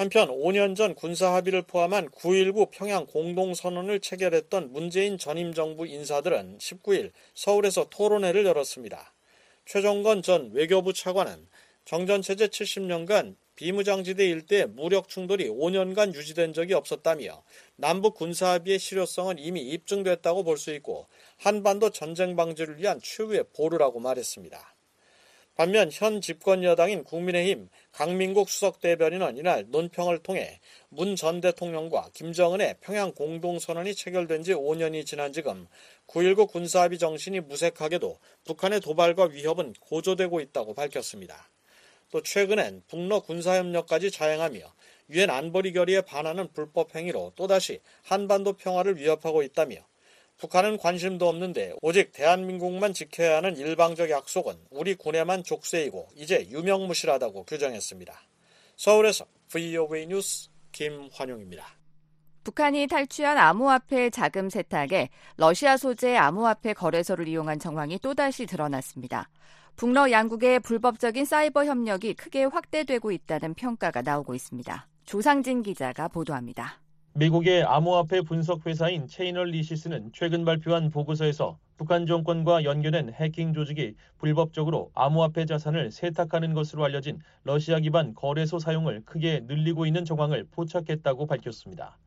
한편 5년 전 군사 합의를 포함한 9.19 평양 공동선언을 체결했던 문재인 전임 정부 인사들은 19일 서울에서 토론회를 열었습니다. 최정건 전 외교부 차관은 정전체제 70년간 비무장지대 일대 무력 충돌이 5년간 유지된 적이 없었다며 남북 군사합의의 실효성은 이미 입증됐다고 볼 수 있고 한반도 전쟁 방지를 위한 최후의 보루라고 말했습니다. 반면 현 집권 여당인 국민의힘 강민국 수석 대변인은 이날 논평을 통해 문 전 대통령과 김정은의 평양 공동선언이 체결된 지 5년이 지난 지금 9.19 군사합의 정신이 무색하게도 북한의 도발과 위협은 고조되고 있다고 밝혔습니다. 또 최근엔 북러 군사협력까지 자행하며 유엔 안보리 결의에 반하는 불법 행위로 또다시 한반도 평화를 위협하고 있다며 북한은 관심도 없는데 오직 대한민국만 지켜야 하는 일방적 약속은 우리 군에만 족쇄이고 이제 유명무실하다고 규정했습니다. 서울에서 VOA 뉴스 김환용입니다. 북한이 탈취한 암호화폐 자금 세탁에 러시아 소재 암호화폐 거래소를 이용한 정황이 또다시 드러났습니다. 북러 양국의 불법적인 사이버 협력이 크게 확대되고 있다는 평가가 나오고 있습니다. 조상진 기자가 보도합니다. 미국의 암호화폐 분석 회사인 체이널리시스는 최근 발표한 보고서에서 북한 정권과 연결된 해킹 조직이 불법적으로 암호화폐 자산을 세탁하는 것으로 알려진 러시아 기반 거래소 사용을 크게 늘리고 있는 정황을 포착했다고 밝혔습니다.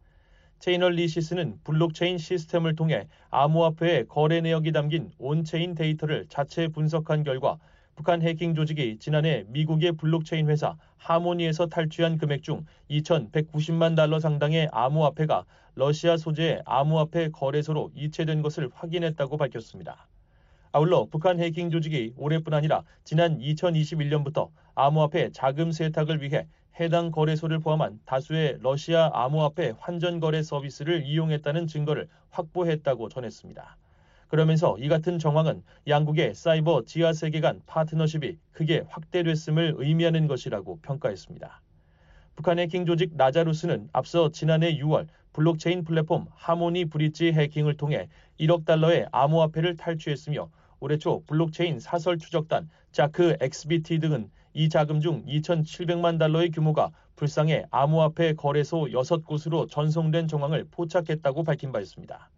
체이널리시스는 블록체인 시스템을 통해 암호화폐의 거래 내역이 담긴 on-chain 데이터를 자체 분석한 결과 북한 해킹 조직이 지난해 미국의 블록체인 회사 하모니에서 탈취한 금액 중 2,190만 달러 상당의 암호화폐가 러시아 소재의 암호화폐 거래소로 이체된 것을 확인했다고 밝혔습니다. 아울러 북한 해킹 조직이 올해뿐 아니라 지난 2021년부터 암호화폐 자금 세탁을 위해 해당 거래소를 포함한 다수의 러시아 암호화폐 환전 거래 서비스를 이용했다는 증거를 확보했다고 전했습니다. 그러면서 이 같은 정황은 양국의 사이버 지하 세계 간 파트너십이 크게 확대됐음을 의미하는 것이라고 평가했습니다. 북한 해킹 조직 라자루스는 앞서 지난해 6월 블록체인 플랫폼 하모니 브릿지 해킹을 통해 1억 달러의 암호화폐를 탈취했으며 올해 초 블록체인 사설 추적단 ZachXBT 등은 이 자금 중 2,700만 달러의 규모가 불상의 암호화폐 거래소 6곳으로 전송된 정황을 포착했다고 밝힌 바 있습니다.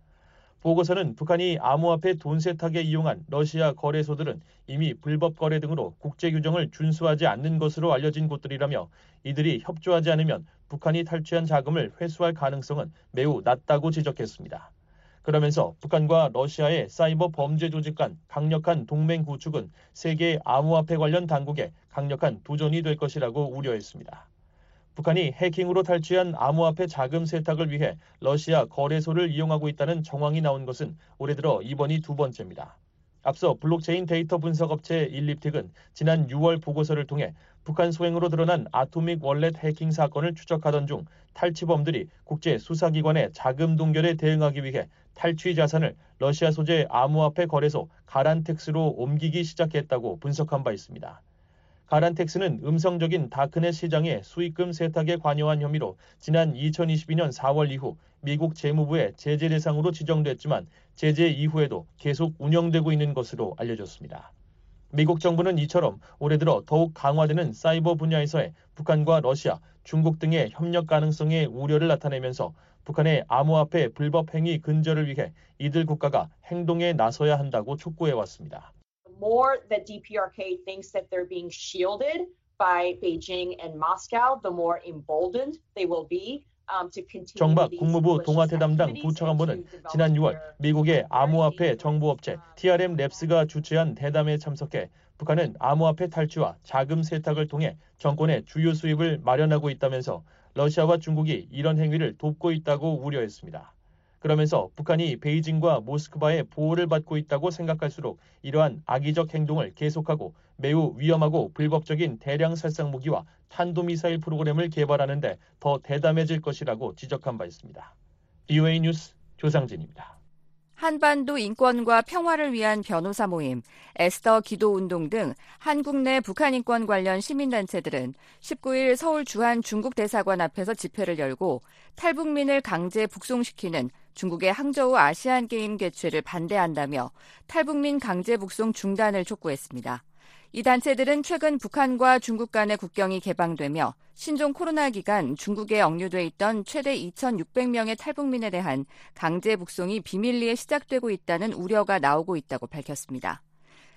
보고서는 북한이 암호화폐 돈 세탁에 이용한 러시아 거래소들은 이미 불법 거래 등으로 국제 규정을 준수하지 않는 것으로 알려진 곳들이라며 이들이 협조하지 않으면 북한이 탈취한 자금을 회수할 가능성은 매우 낮다고 지적했습니다. 그러면서 북한과 러시아의 사이버 범죄 조직 간 강력한 동맹 구축은 세계 암호화폐 관련 당국에 강력한 도전이 될 것이라고 우려했습니다. 북한이 해킹으로 탈취한 암호화폐 자금 세탁을 위해 러시아 거래소를 이용하고 있다는 정황이 나온 것은 올해 들어 이번이 두 번째입니다. 앞서 블록체인 데이터 분석 업체 일립틱은 지난 6월 보고서를 통해 북한 소행으로 드러난 아토믹 월렛 해킹 사건을 추적하던 중 탈취범들이 국제 수사기관의 자금 동결에 대응하기 위해 탈취 자산을 러시아 소재 암호화폐 거래소 가란텍스로 옮기기 시작했다고 분석한 바 있습니다. 가란텍스는 음성적인 다크넷 시장의 수익금 세탁에 관여한 혐의로 지난 2022년 4월 이후 미국 재무부의 제재 대상으로 지정됐지만 제재 이후에도 계속 운영되고 있는 것으로 알려졌습니다. 미국 정부는 이처럼 올해 들어 더욱 강화되는 사이버 분야에서의 북한과 러시아, 중국 등의 협력 가능성에 우려를 나타내면서 북한의 암호화폐 불법 행위 근절을 위해 이들 국가가 행동에 나서야 한다고 촉구해 왔습니다. More that DPRK thinks that they're being shielded by Beijing and Moscow, the more emboldened they will be. um, 정박 국무부 동아태 담당 부차관보는 지난 6월 미국의 암호화폐 정보업체 TRM 랩스가 주최한 대담에 참석해 북한은 암호화폐 탈취와 자금 세탁을 통해 정권의 주요 수입을 마련하고 있다면서 러시아와 중국이 이런 행위를 돕고 있다고 우려했습니다. 그러면서 북한이 베이징과 모스크바의 보호를 받고 있다고 생각할수록 이러한 악의적 행동을 계속하고 매우 위험하고 불법적인 대량 살상 무기와 탄도미사일 프로그램을 개발하는데 더 대담해질 것이라고 지적한 바 있습니다. BOA 뉴스 조상진입니다. 한반도 인권과 평화를 위한 변호사 모임, 에스더 기도 운동 등 한국 내 북한 인권 관련 시민단체들은 19일 서울 주한 중국 대사관 앞에서 집회를 열고 탈북민을 강제 북송시키는 중국의 항저우 아시안 게임 개최를 반대한다며 탈북민 강제 북송 중단을 촉구했습니다. 이 단체들은 최근 북한과 중국 간의 국경이 개방되며 신종 코로나 기간 중국에 억류돼 있던 최대 2,600명의 탈북민에 대한 강제 북송이 비밀리에 시작되고 있다는 우려가 나오고 있다고 밝혔습니다.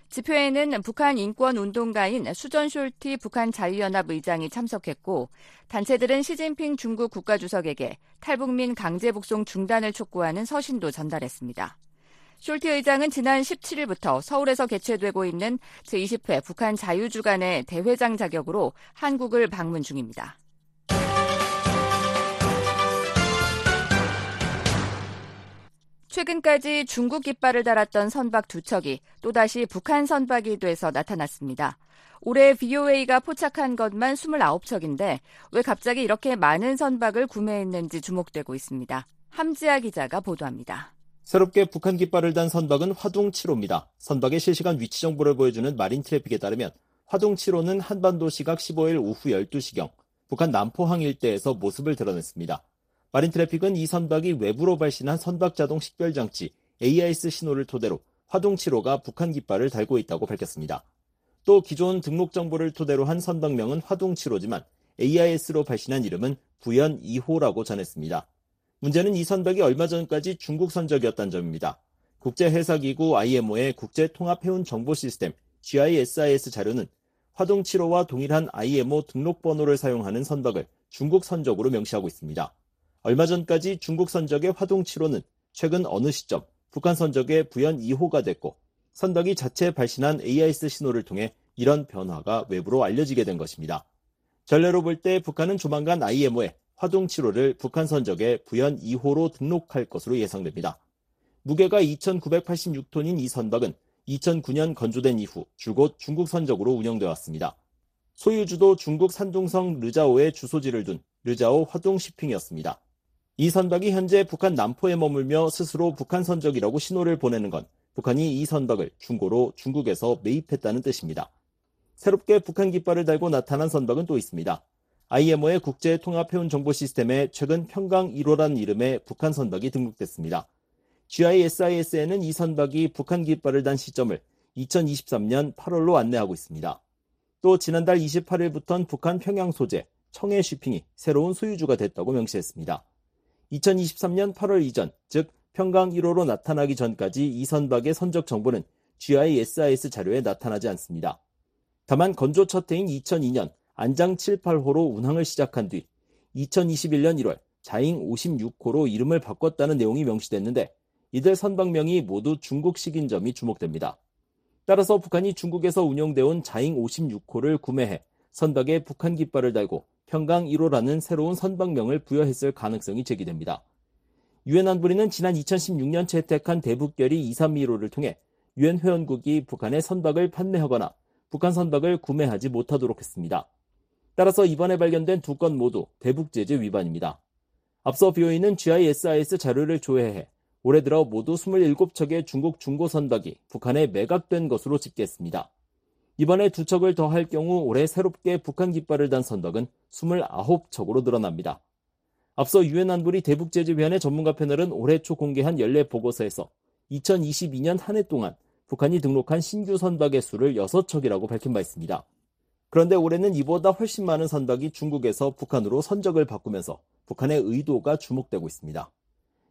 집회에는 북한 인권 운동가인 수전 숄티 북한 자유연합 의장이 참석했고 단체들은 시진핑 중국 국가주석에게 탈북민 강제 북송 중단을 촉구하는 서신도 전달했습니다. 숄티 의장은 지난 17일부터 서울에서 개최되고 있는 제20회 북한 자유주간의 대회장 자격으로 한국을 방문 중입니다. 최근까지 중국 깃발을 달았던 선박 두 척이 또다시 북한 선박이 돼서 나타났습니다. 올해 BOA가 포착한 것만 29척인데 왜 갑자기 이렇게 많은 선박을 구매했는지 주목되고 있습니다. 함지아 기자가 보도합니다. 새롭게 북한 깃발을 단 선박은 화둥 7호입니다. 선박의 실시간 위치 정보를 보여주는 마린 트래픽에 따르면 화둥 7호는 한반도 시각 15일 오후 12시경 북한 남포항 일대에서 모습을 드러냈습니다. 마린 트래픽은 이 선박이 외부로 발신한 선박 자동 식별 장치 AIS 신호를 토대로 화동 7호가 북한 깃발을 달고 있다고 밝혔습니다. 또 기존 등록 정보를 토대로 한 선박명은 화동 7호지만 AIS로 발신한 이름은 부연 2호라고 전했습니다. 문제는 이 선박이 얼마 전까지 중국 선적이었다는 점입니다. 국제해사기구 IMO의 국제통합해운 정보 시스템 GISIS 자료는 화동 7호와 동일한 IMO 등록 번호를 사용하는 선박을 중국 선적으로 명시하고 있습니다. 얼마 전까지 중국 선적의 화동 7호는 최근 어느 시점 북한 선적의 부연 2호가 됐고 선박이 자체 발신한 AIS 신호를 통해 이런 변화가 외부로 알려지게 된 것입니다. 전례로 볼 때 북한은 조만간 IMO에 화동 7호를 북한 선적의 부연 2호로 등록할 것으로 예상됩니다. 무게가 2,986톤인 이 선박은 2009년 건조된 이후 줄곧 중국 선적으로 운영되어 왔습니다. 소유주도 중국 산둥성 르자오에 주소지를 둔 르자오 화동 시핑이었습니다. 이 선박이 현재 북한 남포에 머물며 스스로 북한 선적이라고 신호를 보내는 건 북한이 이 선박을 중고로 중국에서 매입했다는 뜻입니다. 새롭게 북한 깃발을 달고 나타난 선박은 또 있습니다. IMO의 국제통합해운 정보 시스템에 최근 평강 1호란 이름의 북한 선박이 등록됐습니다. GISIS에는 이 선박이 북한 깃발을 단 시점을 2023년 8월로 안내하고 있습니다. 또 지난달 28일부터는 북한 평양 소재 청해 쉬핑이 새로운 소유주가 됐다고 명시했습니다. 2023년 8월 이전, 즉 평강 1호로 나타나기 전까지 이 선박의 선적 정보는 GISIS 자료에 나타나지 않습니다. 다만 건조 첫 해인 2002년 안장 7, 8호로 운항을 시작한 뒤 2021년 1월 자잉 56호로 이름을 바꿨다는 내용이 명시됐는데 이들 선박명이 모두 중국식인 점이 주목됩니다. 따라서 북한이 중국에서 운영되어 온 자잉 56호를 구매해 선박에 북한 깃발을 달고 평강 1호라는 새로운 선박명을 부여했을 가능성이 제기됩니다. 유엔 안보리는 지난 2016년 채택한 대북결의 231호를 통해 유엔 회원국이 북한의 선박을 판매하거나 북한 선박을 구매하지 못하도록 했습니다. 따라서 이번에 발견된 두 건 모두 대북 제재 위반입니다. 앞서 BOE는 GISIS 자료를 조회해 올해 들어 모두 27척의 중국 중고 선박이 북한에 매각된 것으로 집계했습니다. 이번에 두 척을 더 할 경우 올해 새롭게 북한 깃발을 단 선박은 29척으로 늘어납니다. 앞서 유엔 안보리 대북제재위원회 전문가 패널은 올해 초 공개한 연례 보고서에서 2022년 한 해 동안 북한이 등록한 신규 선박의 수를 6척이라고 밝힌 바 있습니다. 그런데 올해는 이보다 훨씬 많은 선박이 중국에서 북한으로 선적을 바꾸면서 북한의 의도가 주목되고 있습니다.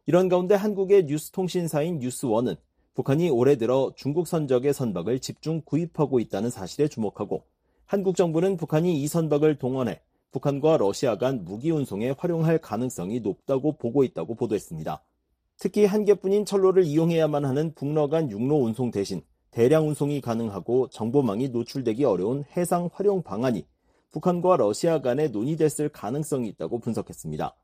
이런 가운데 한국의 뉴스통신사인 뉴스원은 북한이 올해 들어 중국 선적의 선박을 집중 구입하고 있다는 사실에 주목하고 한국 정부는 북한이 이 선박을 동원해 북한과 러시아 간 무기 운송에 활용할 가능성이 높다고 보고 있다고 보도했습니다. 특히 한 개뿐인 철로를 이용해야만 하는 북러 간 육로 운송 대신 대량 운송이 가능하고 정보망이 노출되기 어려운 해상 활용 방안이 북한과 러시아 간에 논의됐을 가능성이 있다고 분석했습니다.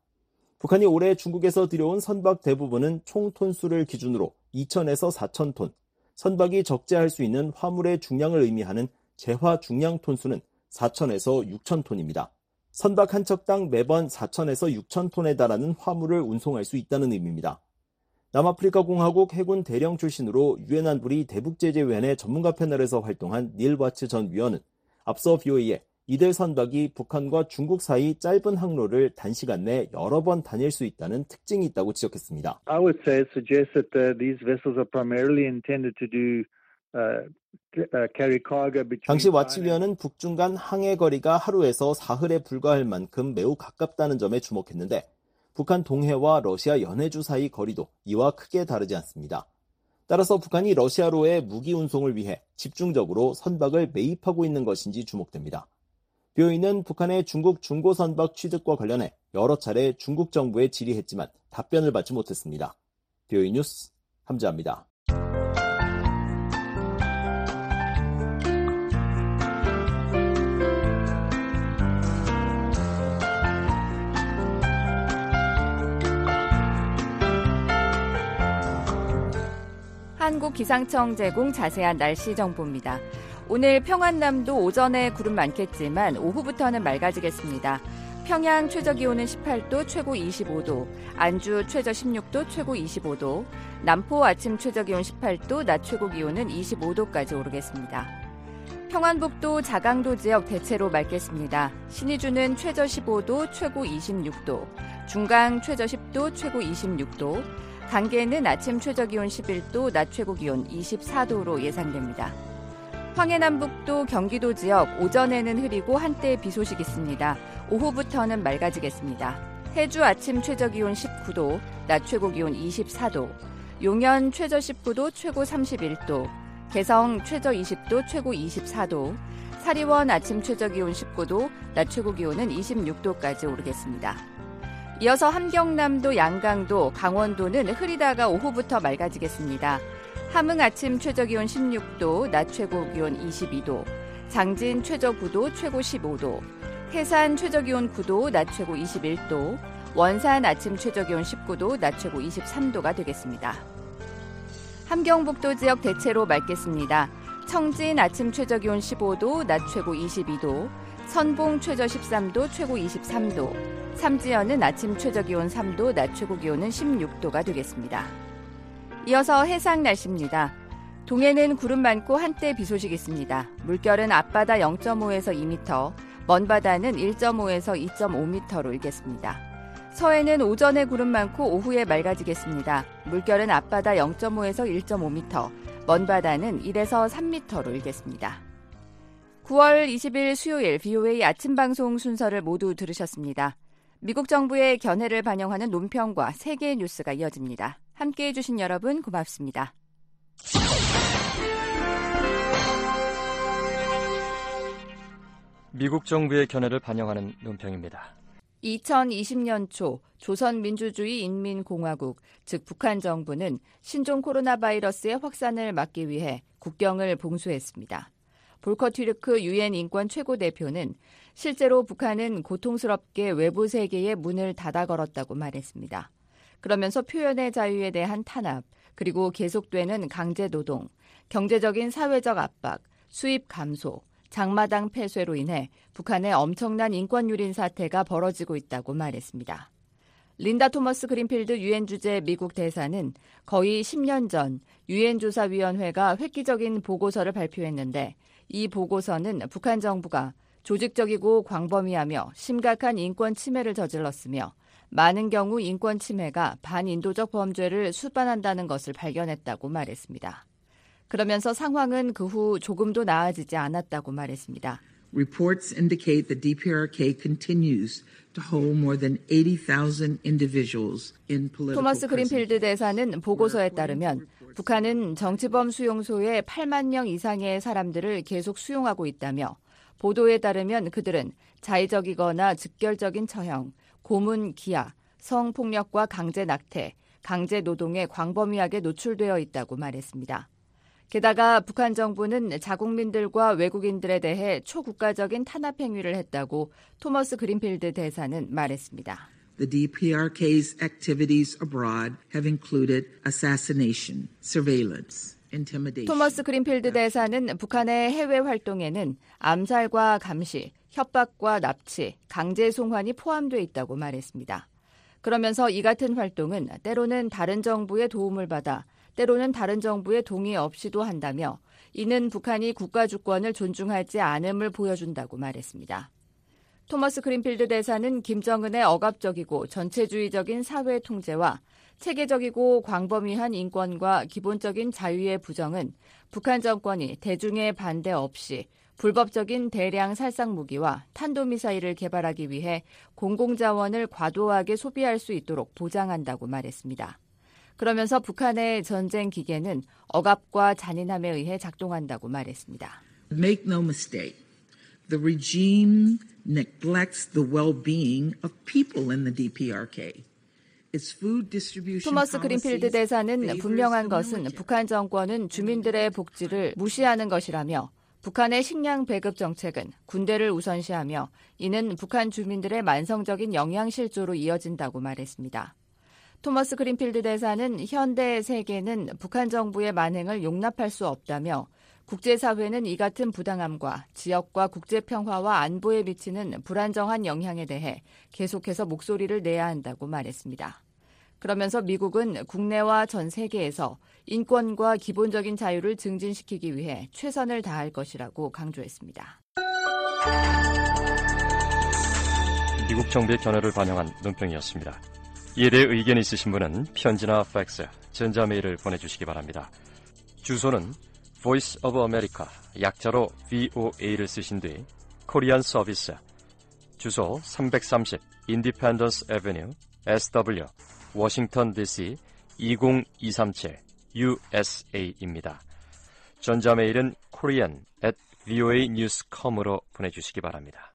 북한이 올해 중국에서 들여온 선박 대부분은 총 톤수를 기준으로 2천에서 4천 톤, 선박이 적재할 수 있는 화물의 중량을 의미하는 재화 중량 톤수는 4천에서 6천 톤입니다. 선박 한 척당 매번 4천에서 6천 톤에 달하는 화물을 운송할 수 있다는 의미입니다. 남아프리카 공화국 해군 대령 출신으로 유엔 안보리 대북 제재 위원회 전문가 패널에서 활동한 닐 와츠 전 위원은 앞서 BOE에 이들 선박이 북한과 중국 사이 짧은 항로를 단시간 내 여러 번 다닐 수 있다는 특징이 있다고 지적했습니다. I would say it suggests that uh, these vessels are primarily intended to do 당시 와치 위원은 북중 간 항해 거리가 하루에서 사흘에 불과할 만큼 매우 가깝다는 점에 주목했는데 북한 동해와 러시아 연해주 사이 거리도 이와 크게 다르지 않습니다. 따라서 북한이 러시아로의 무기 운송을 위해 집중적으로 선박을 매입하고 있는 것인지 주목됩니다. 뷰이는 북한의 중국 중고 선박 취득과 관련해 여러 차례 중국 정부에 질의했지만 답변을 받지 못했습니다. 뷰이 뉴스 함자합니다. 한국기상청 제공 자세한 날씨 정보입니다. 오늘 평안남도 오전에 구름 많겠지만 오후부터는 맑아지겠습니다. 평양 최저 기온은 18도, 최고 25도, 안주 최저 16도, 최고 25도, 남포 아침 최저 기온 18도, 낮 최고 기온은 25도까지 오르겠습니다. 평안북도 자강도 지역 대체로 맑겠습니다. 신의주는 최저 15도, 최고 26도, 중강 최저 10도, 최고 26도, 강계는 아침 최저 기온 11도, 낮 최고 기온 24도로 예상됩니다. 황해남북도 경기도 지역 오전에는 흐리고 한때 비 소식 있습니다. 오후부터는 맑아지겠습니다. 해주 아침 최저 기온 19도, 낮 최고 기온 24도, 용연 최저 19도, 최고 31도, 개성 최저 20도, 최고 24도, 사리원 아침 최저 기온 19도, 낮 최고 기온은 26도까지 오르겠습니다. 이어서 함경남도 양강도 강원도는 흐리다가 오후부터 맑아지겠습니다. 함흥 아침 최저 기온 16도, 낮 최고 기온 22도, 장진 최저 9도, 최고 15도, 해산 최저 기온 9도, 낮 최고 21도, 원산 아침 최저 기온 19도, 낮 최고 23도가 되겠습니다. 함경북도 지역 대체로 맑겠습니다. 청진 아침 최저 기온 15도, 낮 최고 22도, 선봉 최저 13도, 최고 23도, 삼지연은 아침 최저 기온 3도, 낮 최고 기온은 16도가 되겠습니다. 이어서 해상 날씨입니다. 동해는 구름 많고 한때 비 소식 있습니다. 물결은 앞바다 0.5에서 2m, 먼 바다는 1.5에서 2.5m로 일겠습니다. 서해는 오전에 구름 많고 오후에 맑아지겠습니다. 물결은 앞바다 0.5에서 1.5m, 먼 바다는 1에서 3m로 일겠습니다. 9월 20일 수요일 VOA 아침 방송 순서를 모두 들으셨습니다. 미국 정부의 견해를 반영하는 논평과 세계 뉴스가 이어집니다. 함께 해주신 여러분 고맙습니다. 미국 정부의 견해를 반영하는 논평입니다. 2020년 초 조선민주주의 인민공화국, 즉 북한 정부는 신종 코로나 바이러스의 확산을 막기 위해 국경을 봉쇄했습니다. 볼커튀르크 유엔 인권 최고 대표는 실제로 북한은 고통스럽게 외부 세계에 문을 닫아 걸었다고 말했습니다. 그러면서 표현의 자유에 대한 탄압, 그리고 계속되는 강제 노동, 경제적인 사회적 압박, 수입 감소, 장마당 폐쇄로 인해 북한의 엄청난 인권 유린 사태가 벌어지고 있다고 말했습니다. 린다 토머스 그린필드 유엔 주재 미국 대사는 거의 10년 전 유엔 조사위원회가 획기적인 보고서를 발표했는데 이 보고서는 북한 정부가 조직적이고 광범위하며 심각한 인권 침해를 저질렀으며 많은 경우 인권 침해가 반인도적 범죄를 수반한다는 것을 발견했다고 말했습니다. 그러면서 상황은 그 후 조금도 나아지지 않았다고 말했습니다. Reports indicate the DPRK continues to hold more than 80,000 individuals in political 토마스 그린필드 대사는 보고서에 따르면 북한은 정치범 수용소에 8만 명 이상의 사람들을 계속 수용하고 있다며 보도에 따르면 그들은 자의적이거나 즉결적인 처형, 고문 기아, 성폭력과 강제 낙태, 강제 노동에 광범위하게 노출되어 있다고 말했습니다. 게다가 북한 정부는 자국민들과 외국인들에 대해 초국가적인 탄압 행위를 했다고 토머스 그린필드 대사는 말했습니다. The DPRK's activities abroad have included assassination, surveillance, 토머스 그린필드 대사는 북한의 해외 활동에는 암살과 감시, 협박과 납치, 강제 송환이 포함되어 있다고 말했습니다. 그러면서 이 같은 활동은 때로는 다른 정부의 도움을 받아 때로는 다른 정부의 동의 없이도 한다며 이는 북한이 국가 주권을 존중하지 않음을 보여준다고 말했습니다. 토머스 그린필드 대사는 김정은의 억압적이고 전체주의적인 사회 통제와 체계적이고 광범위한 인권과 기본적인 자유의 부정은 북한 정권이 대중의 반대 없이 불법적인 대량 살상 무기와 탄도미사일을 개발하기 위해 공공자원을 과도하게 소비할 수 있도록 보장한다고 말했습니다. 그러면서 북한의 전쟁 기계는 억압과 잔인함에 의해 작동한다고 말했습니다. Make no mistake. The regime neglects the well-being of people in the DPRK. 토머스 그린필드 대사는 분명한 것은 북한 정권은 주민들의 복지를 무시하는 것이라며 북한의 식량 배급 정책은 군대를 우선시하며 이는 북한 주민들의 만성적인 영양 실조로 이어진다고 말했습니다. 토머스 그린필드 대사는 현대 세계는 북한 정부의 만행을 용납할 수 없다며 국제사회는 이 같은 부당함과 지역과 국제평화와 안보에 미치는 불안정한 영향에 대해 계속해서 목소리를 내야 한다고 말했습니다. 그러면서 미국은 국내와 전 세계에서 인권과 기본적인 자유를 증진시키기 위해 최선을 다할 것이라고 강조했습니다. 미국 정부의 견해를 반영한 논평이었습니다. 이에 대해 의견 있으신 분은 편지나 팩스, 전자메일을 보내주시기 바랍니다. 주소는 Voice of America, 약자로 VOA를 쓰신 뒤 코리안 서비스, 주소 330 Independence Avenue, SW, 워싱턴 DC 20237 USA입니다. 전자메일은 korean at voanews.com으로 보내주시기 바랍니다.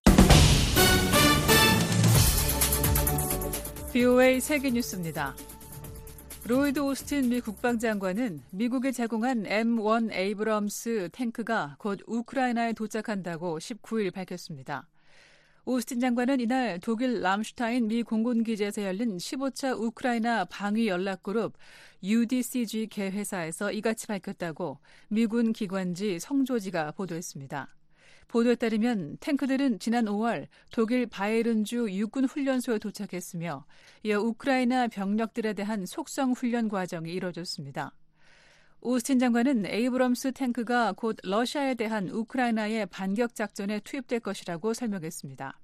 VOA 세계 뉴스입니다. 로이드 오스틴 미 국방장관은 미국에 제공한 M1 에이브럼스 탱크가 곧 우크라이나에 도착한다고 19일 밝혔습니다. 오스틴 장관은 이날 독일 람슈타인 미 공군 기지에서 열린 15차 우크라이나 방위 연락그룹 UDCG 개회사에서 이같이 밝혔다고 미군 기관지 성조지가 보도했습니다. 보도에 따르면 탱크들은 지난 5월 독일 바이에른주 육군 훈련소에 도착했으며 이어 우크라이나 병력들에 대한 속성 훈련 과정이 이뤄졌습니다. 오스틴 장관은 에이브럼스 탱크가 곧 러시아에 대한 우크라이나의 반격 작전에 투입될 것이라고 설명했습니다.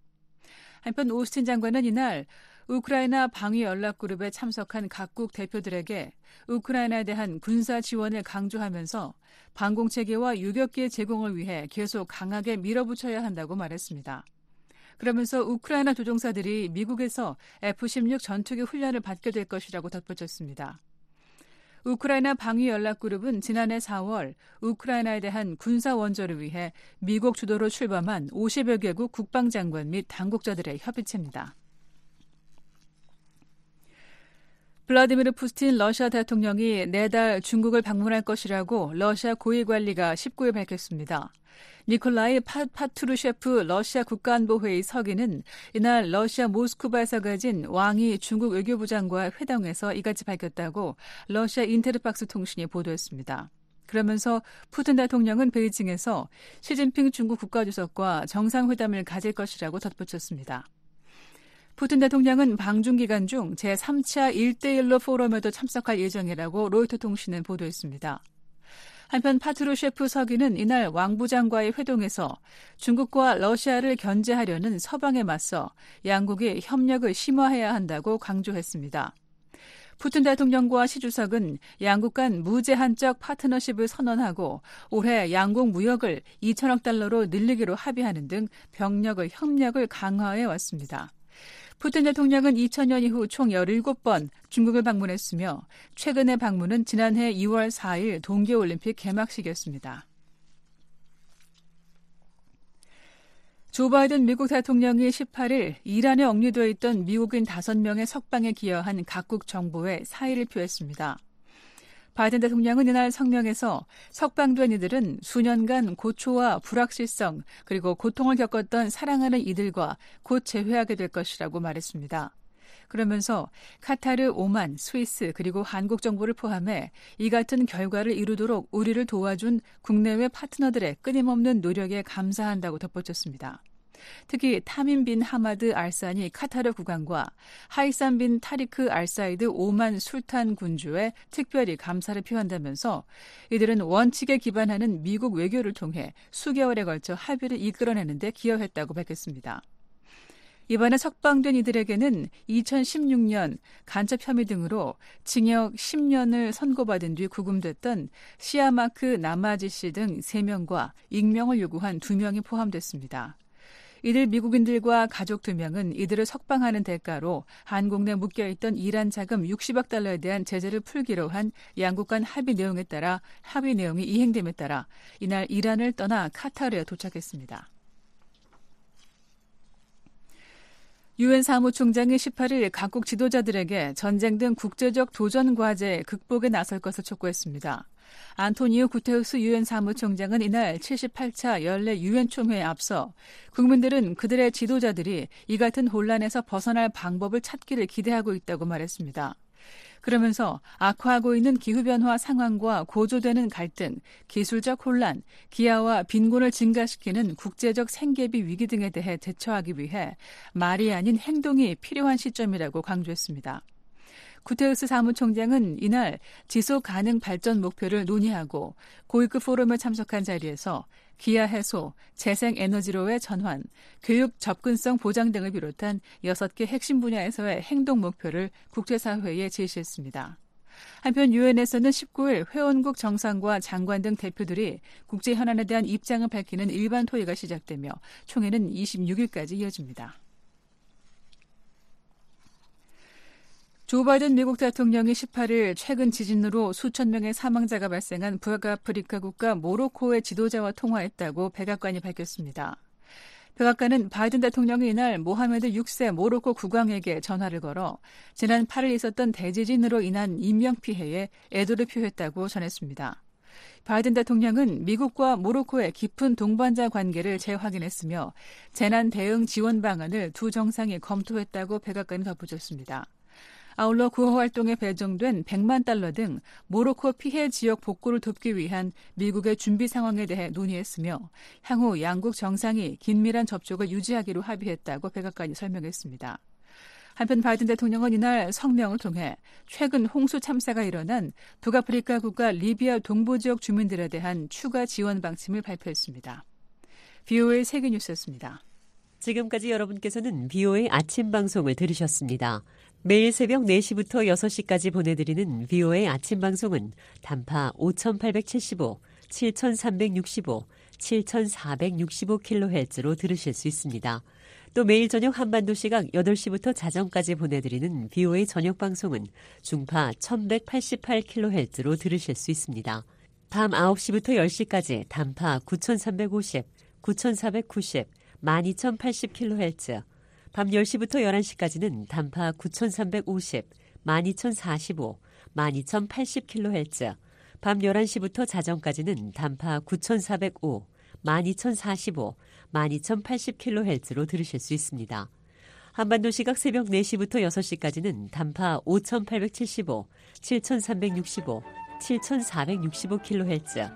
한편 오스틴 장관은 이날 우크라이나 방위 연락 그룹에 참석한 각국 대표들에게 우크라이나에 대한 군사 지원을 강조하면서 방공 체계와 유격기 제공을 위해 계속 강하게 밀어붙여야 한다고 말했습니다. 그러면서 우크라이나 조종사들이 미국에서 F-16 전투기 훈련을 받게 될 것이라고 덧붙였습니다. 우크라이나 방위 연락 그룹은 지난해 4월 우크라이나에 대한 군사 원조를 위해 미국 주도로 출범한 50여 개국 국방장관 및 당국자들의 협의체입니다. 블라디미르 푸틴 러시아 대통령이 내달 중국을 방문할 것이라고 러시아 고위 관리가 19일 밝혔습니다. 니콜라이 파, 파트루셰프 러시아 국가안보회의 서기는 이날 러시아 모스크바에서 가진 왕이 중국 외교부장과 회담에서 이같이 밝혔다고 러시아 인테르팍스 통신이 보도했습니다. 그러면서 푸틴 대통령은 베이징에서 시진핑 중국 국가주석과 정상회담을 가질 것이라고 덧붙였습니다. 푸틴 대통령은 방중 기간 중 제3차 일대일로 포럼에도 참석할 예정이라고 로이터 통신은 보도했습니다. 한편 파트루셰프 서기는 이날 왕 부장과의 회동에서 중국과 러시아를 견제하려는 서방에 맞서 양국이 협력을 심화해야 한다고 강조했습니다. 푸틴 대통령과 시 주석은 양국 간 무제한적 파트너십을 선언하고 올해 양국 무역을 2천억 달러로 늘리기로 합의하는 등 병력의 협력을 강화해 왔습니다. 푸틴 대통령은 2000년 이후 총 17번 중국을 방문했으며 최근의 방문은 지난해 2월 4일 동계올림픽 개막식이었습니다. 조 바이든 미국 대통령이 18일 이란에 억류되어 있던 미국인 5명의 석방에 기여한 각국 정부에 사의를 표했습니다. 바이든 대통령은 이날 성명에서 석방된 이들은 수년간 고초와 불확실성 그리고 고통을 겪었던 사랑하는 이들과 곧 재회하게 될 것이라고 말했습니다. 그러면서 카타르, 오만, 스위스 그리고 한국 정부를 포함해 이 같은 결과를 이루도록 우리를 도와준 국내외 파트너들의 끊임없는 노력에 감사한다고 덧붙였습니다. 특히 타밈 빈 하마드 알사니 카타르 국왕과 하이삼 빈 타리크 알사이드 오만 술탄 군주에 특별히 감사를 표한다면서 이들은 원칙에 기반하는 미국 외교를 통해 수개월에 걸쳐 합의를 이끌어내는 데 기여했다고 밝혔습니다. 이번에 석방된 이들에게는 2016년 간첩 혐의 등으로 징역 10년을 선고받은 뒤 구금됐던 시아마크 나마지 씨 등 3명과 익명을 요구한 2명이 포함됐습니다. 이들 미국인들과 가족 두 명은 이들을 석방하는 대가로 한국 내 묶여있던 이란 자금 60억 달러에 대한 제재를 풀기로 한 양국 간 합의 내용에 따라 합의 내용이 이행됨에 따라 이날 이란을 떠나 카타르에 도착했습니다. 유엔 사무총장이 18일 각국 지도자들에게 전쟁 등 국제적 도전 과제 극복에 나설 것을 촉구했습니다. 안토니오 구테우스 유엔 사무총장은 이날 78차 연례 유엔 총회에 앞서 국민들은 그들의 지도자들이 이 같은 혼란에서 벗어날 방법을 찾기를 기대하고 있다고 말했습니다. 그러면서 악화하고 있는 기후변화 상황과 고조되는 갈등, 기술적 혼란, 기아와 빈곤을 증가시키는 국제적 생계비 위기 등에 대해 대처하기 위해 말이 아닌 행동이 필요한 시점이라고 강조했습니다. 구테우스 사무총장은 이날 지속 가능 발전 목표를 논의하고 고위급 포럼에 참석한 자리에서 기아 해소, 재생 에너지로의 전환, 교육 접근성 보장 등을 비롯한 6개 핵심 분야에서의 행동 목표를 국제사회에 제시했습니다. 한편 유엔에서는 19일 회원국 정상과 장관 등 대표들이 국제 현안에 대한 입장을 밝히는 일반 토의가 시작되며 총회는 26일까지 이어집니다. 조 바이든 미국 대통령이 18일 최근 지진으로 수천 명의 사망자가 발생한 북아프리카 국가 모로코의 지도자와 통화했다고 백악관이 밝혔습니다. 백악관은 바이든 대통령이 이날 모하메드 6세 모로코 국왕에게 전화를 걸어 지난 8일 있었던 대지진으로 인한 인명 피해에 애도를 표했다고 전했습니다. 바이든 대통령은 미국과 모로코의 깊은 동반자 관계를 재확인했으며 재난 대응 지원 방안을 두 정상이 검토했다고 백악관이 덧붙였습니다. 아울러 구호 활동에 배정된 100만 달러 등 모로코 피해 지역 복구를 돕기 위한 미국의 준비 상황에 대해 논의했으며 향후 양국 정상이 긴밀한 접촉을 유지하기로 합의했다고 백악관이 설명했습니다. 한편 바이든 대통령은 이날 성명을 통해 최근 홍수 참사가 일어난 북아프리카 국가 리비아 동부 지역 주민들에 대한 추가 지원 방침을 발표했습니다. BOA 세계뉴스였습니다. 지금까지 여러분께서는 BOA 아침 방송을 들으셨습니다. 매일 새벽 4시부터 6시까지 보내드리는 VOA 아침 방송은 단파 5875, 7365, 7465kHz로 들으실 수 있습니다. 또 매일 저녁 한반도 시각 8시부터 자정까지 보내드리는 VOA 저녁 방송은 중파 1188kHz로 들으실 수 있습니다. 밤 9시부터 10시까지 단파 9350, 9490, 12080kHz, 밤 10시부터 11시까지는 단파 9350, 12,045, 12,080kHz, 밤 11시부터 자정까지는 단파 9,405, 12,045, 12,080kHz로 들으실 수 있습니다. 한반도 시각 새벽 4시부터 6시까지는 단파 5,875, 7,365, 7,465kHz.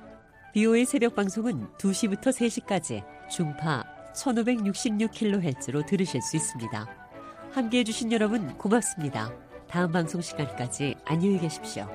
BO의 새벽 방송은 2시부터 3시까지 중파 1,566kHz로 들으실 수 있습니다. 함께 해주신 여러분 고맙습니다. 다음 방송 시간까지 안녕히 계십시오.